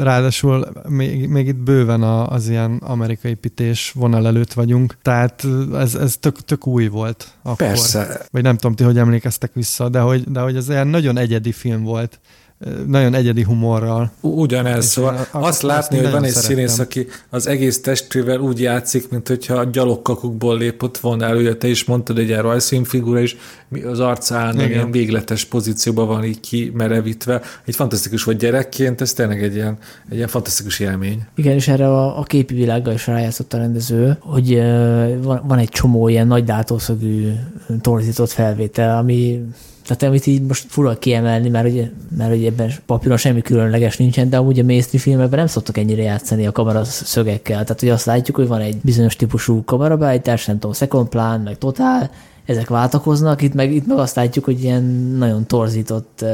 Ráadásul még, még itt bőven az ilyen amerikai pités vonal előtt vagyunk, tehát ez, ez tök, tök új volt akkor. Persze. Vagy nem tudom ti, hogy emlékeztek vissza, de hogy, de hogy ez ilyen nagyon egyedi film volt nagyon egyedi humorral. Ugyanez, szóval azt látni, hogy van egy szerettem. színész, aki az egész testvével úgy játszik, mint hogyha a gyalogkakukból lépott volna elő, te is mondtad, egy ilyen rajzfilmfigura is, az arcán ilyen végletes pozícióban van így kimerevítve. Egy fantasztikus vagy gyerekként, ez tényleg egy ilyen, egy ilyen fantasztikus élmény. Igen, és erre a, a képi világgal is rájátszott a rendező, hogy uh, van, van egy csomó ilyen nagy látószögű torzított felvétel, ami tehát amit így most fura kiemelni, mert ugye, mert ugye ebben papíron semmi különleges nincsen, de amúgy a mainstream filmekben nem szoktak ennyire játszani a kamera szögekkel. Tehát ugye azt látjuk, hogy van egy bizonyos típusú kamerabeállítás, nem tudom, second plan, meg totál, ezek váltakoznak, itt meg, itt meg azt látjuk, hogy ilyen nagyon torzított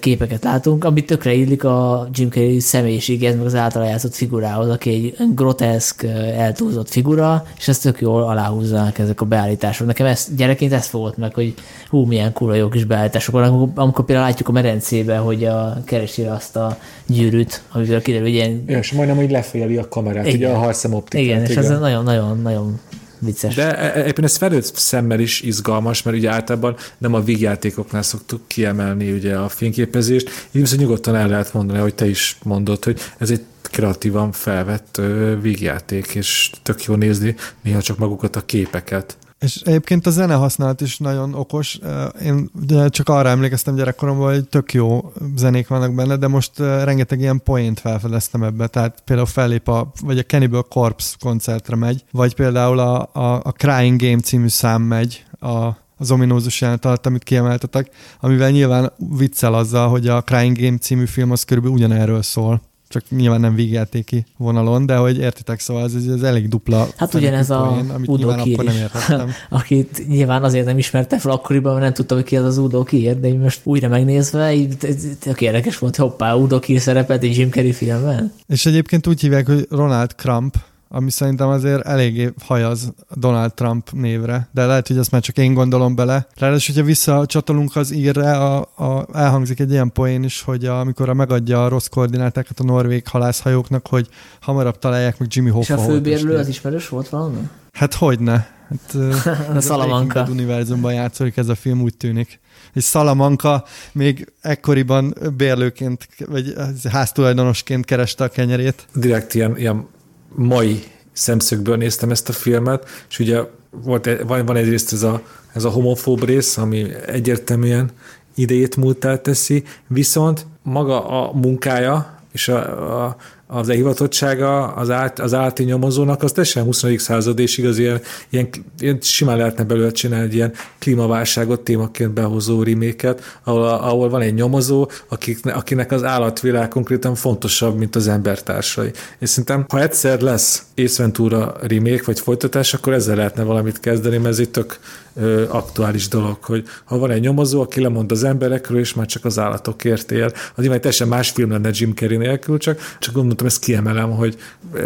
képeket látunk, ami tökre illik a Jim Carrey személyiséghez, meg az általa játszott figurához, aki egy groteszk, eltúlzott figura, és ezt tök jól aláhúzzanak ezek a beállítások. Nekem ez, gyerekként ez fogott meg, hogy hú, milyen kurva jó kis beállítások vannak, amikor, amikor például látjuk a medencébe, hogy a keresi azt a gyűrűt, amivel kiderül, hogy ilyen... És majdnem, hogy lefejeli a kamerát, igen. ugye a harcem optikát. Igen, és igen. ez nagyon-nagyon vicces. De e- e- éppen ez felőtt szemmel is izgalmas, mert ugye általában nem a vígjátékoknál szoktuk kiemelni ugye a fényképezést, így viszont nyugodtan el lehet mondani, hogy te is mondod, hogy ez egy kreatívan felvett vígjáték, és tök jó nézni néha csak magukat a képeket. És egyébként a zene használat is nagyon okos. Én csak arra emlékeztem gyerekkoromban, hogy tök jó zenék vannak benne, de most rengeteg ilyen poént felfedeztem ebbe. Tehát például fellép a, vagy a Cannibal Corpse koncertre megy, vagy például a, a, a Crying Game című szám megy, a, az ominózus jelenet alatt, amit kiemeltetek, amivel nyilván viccel azzal, hogy a Crying Game című film az körülbelül ugyanerről szól csak nyilván nem vígjátéki vonalon, de hogy értitek, szóval ez, ez elég dupla. Hát ugyanez a poén, amit Udo akkor nem értettem. akit nyilván azért nem ismerte fel akkoriban, mert nem tudtam, hogy ki az az Udo Kier, de most újra megnézve, így tök érdekes volt, hoppá, Udo Kier szerepelt egy Jim Carrey filmben. És egyébként úgy hívják, hogy Ronald Crump, ami szerintem azért eléggé hajaz Donald Trump névre, de lehet, hogy ezt már csak én gondolom bele. Ráadásul, hogyha visszacsatolunk az írre, a, a, elhangzik egy ilyen poén is, hogy a, amikor a megadja a rossz koordinátákat a norvég halászhajóknak, hogy hamarabb találják meg Jimmy Hoffa. És a főbérlő az ismerős volt valami? Hát hogyne. Hát, a Salamanca. Az univerzumban játszik ez a film, úgy tűnik és Salamanca még ekkoriban bérlőként, vagy háztulajdonosként kereste a kenyerét. Direkt ilyen, ilyen mai szemszögből néztem ezt a filmet, és ugye volt, van, van egyrészt ez a, ez a homofób rész, ami egyértelműen idejét múltá teszi, viszont maga a munkája és a, a, az elhivatottsága az, át, az állati nyomozónak, az teljesen 20. század és igaz, ilyen, ilyen, ilyen simán lehetne belőle csinálni egy ilyen klímaválságot témaként behozó riméket, ahol, ahol van egy nyomozó, akik, akinek az állatvilág konkrétan fontosabb, mint az embertársai. És szerintem, ha egyszer lesz Ace Ventura vagy folytatás, akkor ezzel lehetne valamit kezdeni, mert ez egy tök ö, aktuális dolog, hogy ha van egy nyomozó, aki lemond az emberekről, és már csak az állatokért él. Az nyilván teljesen más film lenne Jim Carrey nélkül, csak, csak gondoltam, ezt kiemelem, hogy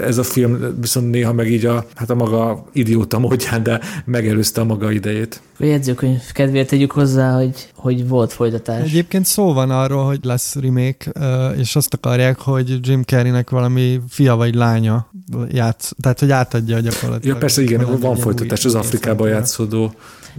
ez a film viszont néha meg így a, hát a maga idióta módján, de megelőzte a maga idejét. A jegyzőkönyv kedvéért tegyük hozzá, hogy, hogy volt folytatás. Egyébként szó van arról, hogy lesz remake, és azt akarják, hogy Jim Carreynek valami fia vagy lánya játsz, tehát hogy átadja gyakorlatilag. Ja persze, igen, van folytatás az Afrikában játszódó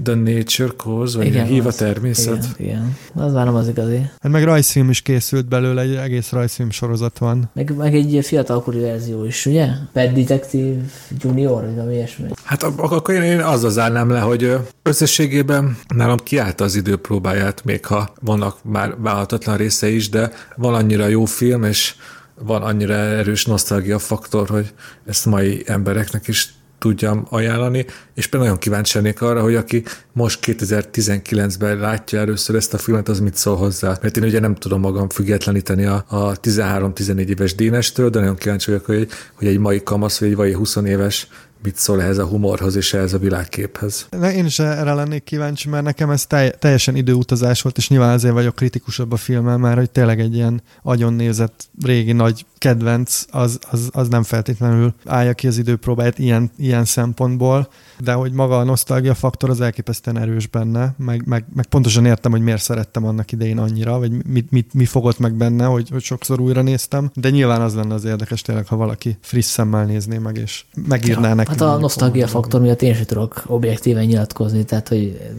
The Nature Cause, vagy igen, hív a természet. Igen, igen. Az már nem az igazi. Hát meg rajzfilm is készült belőle, egy egész rajzfilm sorozat van. Meg, meg egy fiatalkori verzió is, ugye? Pet Detective Junior, vagy valami ilyesmi. Hát akkor én, én azzal zárnám le, hogy összességében nálam kiállta az idő próbáját, még ha vannak már vállalhatatlan része is, de van annyira jó film, és van annyira erős nosztalgia faktor, hogy ezt mai embereknek is tudjam ajánlani, és például nagyon kíváncsi lennék arra, hogy aki most 2019-ben látja először ezt a filmet, az mit szól hozzá. Mert én ugye nem tudom magam függetleníteni a, a 13-14 éves Dénestől, de nagyon kíváncsi vagyok, hogy, hogy egy mai kamasz, vagy egy mai 20 éves mit szól ehhez a humorhoz és ehhez a világképhez. Én is erre lennék kíváncsi, mert nekem ez teljesen időutazás volt, és nyilván azért vagyok kritikusabb a filmmel, mert hogy tényleg egy ilyen agyon nézett régi nagy kedvenc, az, az, az nem feltétlenül állja ki az időpróbáját ilyen, ilyen szempontból, de hogy maga a nosztalgia faktor az elképesztően erős benne, meg, meg, meg pontosan értem, hogy miért szerettem annak idején annyira, vagy mit, mit, mi fogott meg benne, hogy, hogy sokszor újra néztem, de nyilván az lenne az érdekes tényleg, ha valaki friss szemmel nézné meg, és megírná ja, neki. Hát a nosztalgia faktor miatt én sem tudok objektíven nyilatkozni, tehát hogy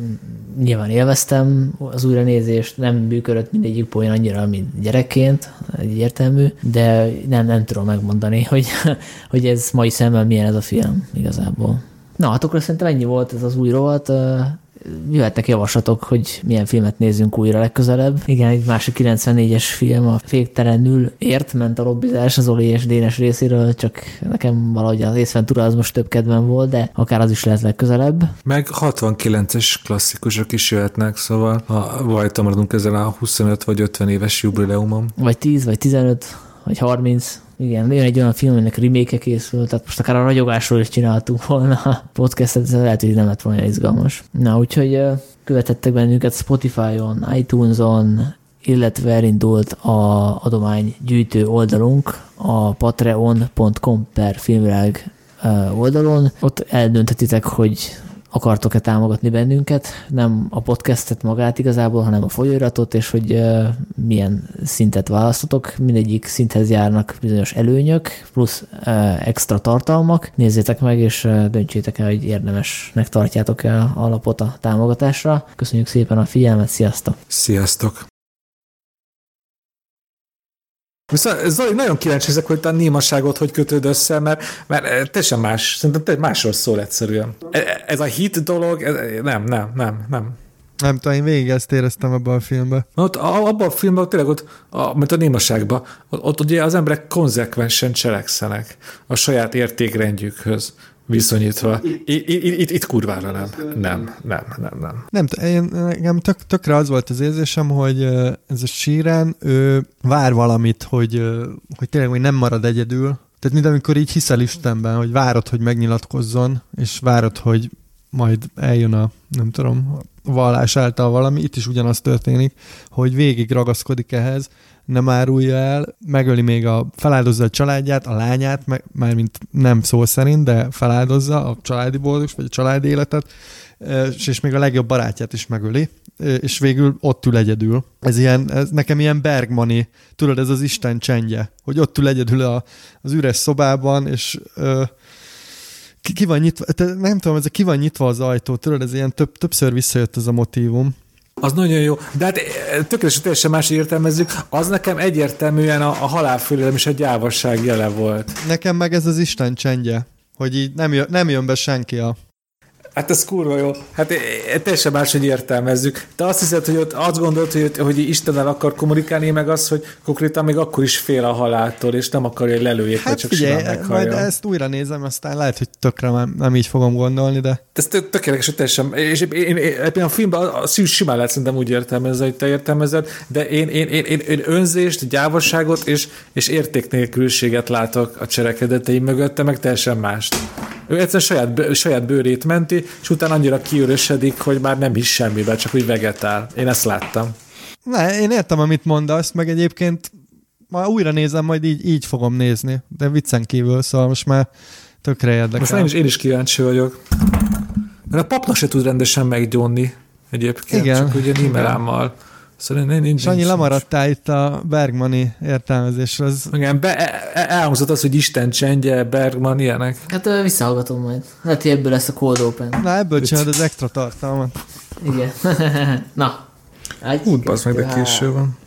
nyilván élveztem az újranézést, nem működött mindegyik poén annyira, mint gyerekként, egyértelmű, de nem, nem tudom megmondani, hogy, hogy ez mai szemmel milyen ez a film igazából. Na, hát akkor szerintem ennyi volt ez az új rovat. Jöhetnek javaslatok, hogy milyen filmet nézzünk újra legközelebb. Igen, egy másik 94-es film, a Féktelenül ért, ment a lobbizás az Oli és Dénes részéről, csak nekem valahogy az észventúra az most több kedvem volt, de akár az is lehet legközelebb. Meg 69-es klasszikusok is jöhetnek, szóval ha vajta maradunk ezen a 25 vagy 50 éves jubileumon. Vagy 10, vagy 15, vagy 30. Igen, jön egy olyan film, aminek remake készült, tehát most akár a ragyogásról is csináltuk volna a podcastet, ez lehet, hogy nem lett volna izgalmas. Na, úgyhogy követettek bennünket Spotify-on, iTunes-on, illetve elindult a adománygyűjtő oldalunk a patreon.com per filmvilág oldalon. Ott eldöntetitek, hogy akartok-e támogatni bennünket, nem a podcastet magát igazából, hanem a folyóiratot, és hogy milyen szintet választotok. Mindegyik szinthez járnak bizonyos előnyök, plusz extra tartalmak. Nézzétek meg, és döntsétek el, hogy érdemesnek tartjátok-e a alapot a támogatásra. Köszönjük szépen a figyelmet, sziasztok! Sziasztok! Viszont Zoli, nagyon kíváncsi ezek, hogy a némaságot hogy kötőd össze, mert, mert teljesen más, szerintem te másról szól egyszerűen. E, ez a hit dolog, ez, nem, nem, nem, nem. Nem tudom, én végig ezt éreztem abban a filmben. Ott, abban a filmben, tényleg ott, a, mint a némaságban, ott, ott ugye az emberek konzekvensen cselekszenek a saját értékrendjükhöz viszonyítva. Itt, itt, kurvára nem. Nem, nem, nem, nem. Nem, én, nekem tök, tökre az volt az érzésem, hogy ez a síren, ő vár valamit, hogy, hogy tényleg hogy nem marad egyedül. Tehát mint amikor így hiszel Istenben, hogy várod, hogy megnyilatkozzon, és várod, hogy majd eljön a, nem tudom, a vallás által valami, itt is ugyanaz történik, hogy végig ragaszkodik ehhez, nem árulja el, megöli még a, feláldozza a családját, a lányát, meg, mármint nem szó szerint, de feláldozza a családi boldog, vagy a családi életet, és, és még a legjobb barátját is megöli, és végül ott ül egyedül. Ez, ilyen, ez nekem ilyen Bergmani, tudod, ez az Isten csendje, hogy ott ül egyedül a, az üres szobában, és ö, ki, ki van nyitva, nem tudom, ez a ki van nyitva az ajtó, tudod, ez ilyen több, többször visszajött ez a motívum. Az nagyon jó. De hát eh, tökéletesen teljesen más értelmezzük. Az nekem egyértelműen a, a halálfélelem és a gyávasság jele volt. Nekem meg ez az Isten csendje, hogy így nem jön, nem jön be senki a Hát ez kurva jó. Hát teljesen máshogy értelmezzük. Te azt hiszed, hogy ott azt gondolt, hogy, hogy Istennel akar kommunikálni, meg az, hogy konkrétan még akkor is fél a haláltól, és nem akarja, hogy lelőjék, hát csak figyelj, simán majd ezt újra nézem, aztán lehet, hogy tökre nem, nem így fogom gondolni, de... Ez tökéletes, hogy teljesen... És én, én, én, a filmben a, a simán lehet szerintem úgy értelmezni, hogy te értelmezed, de én, én, én, én, én önzést, gyávaságot és, és értéknélkülséget látok a cselekedeteim mögött, te meg teljesen mást. Ő egyszer saját, saját bőrét menti, és utána annyira kiürösödik, hogy már nem is semmiben, csak úgy vegetál. Én ezt láttam. Ne, én értem, amit mondasz, meg egyébként ma újra nézem, majd így, így fogom nézni, de viccen kívül, szóval most már tökre érdekel. Most én is, én is kíváncsi vagyok. Mert a papnak se tud rendesen meggyónni egyébként, Igen. csak ugye nímelámmal. Szóval nincs, nincs, Sanyi, lemaradtál itt a Bergmani értelmezésre. Az... Igen, be, e- e- elhangzott az, hogy Isten csendje, Bergman, ilyenek. Hát visszahallgatom majd. Lehet, hogy ebből lesz a cold open. Na, ebből csinálod az extra tartalmat. Igen. Na. Úgy, meg, de késő van.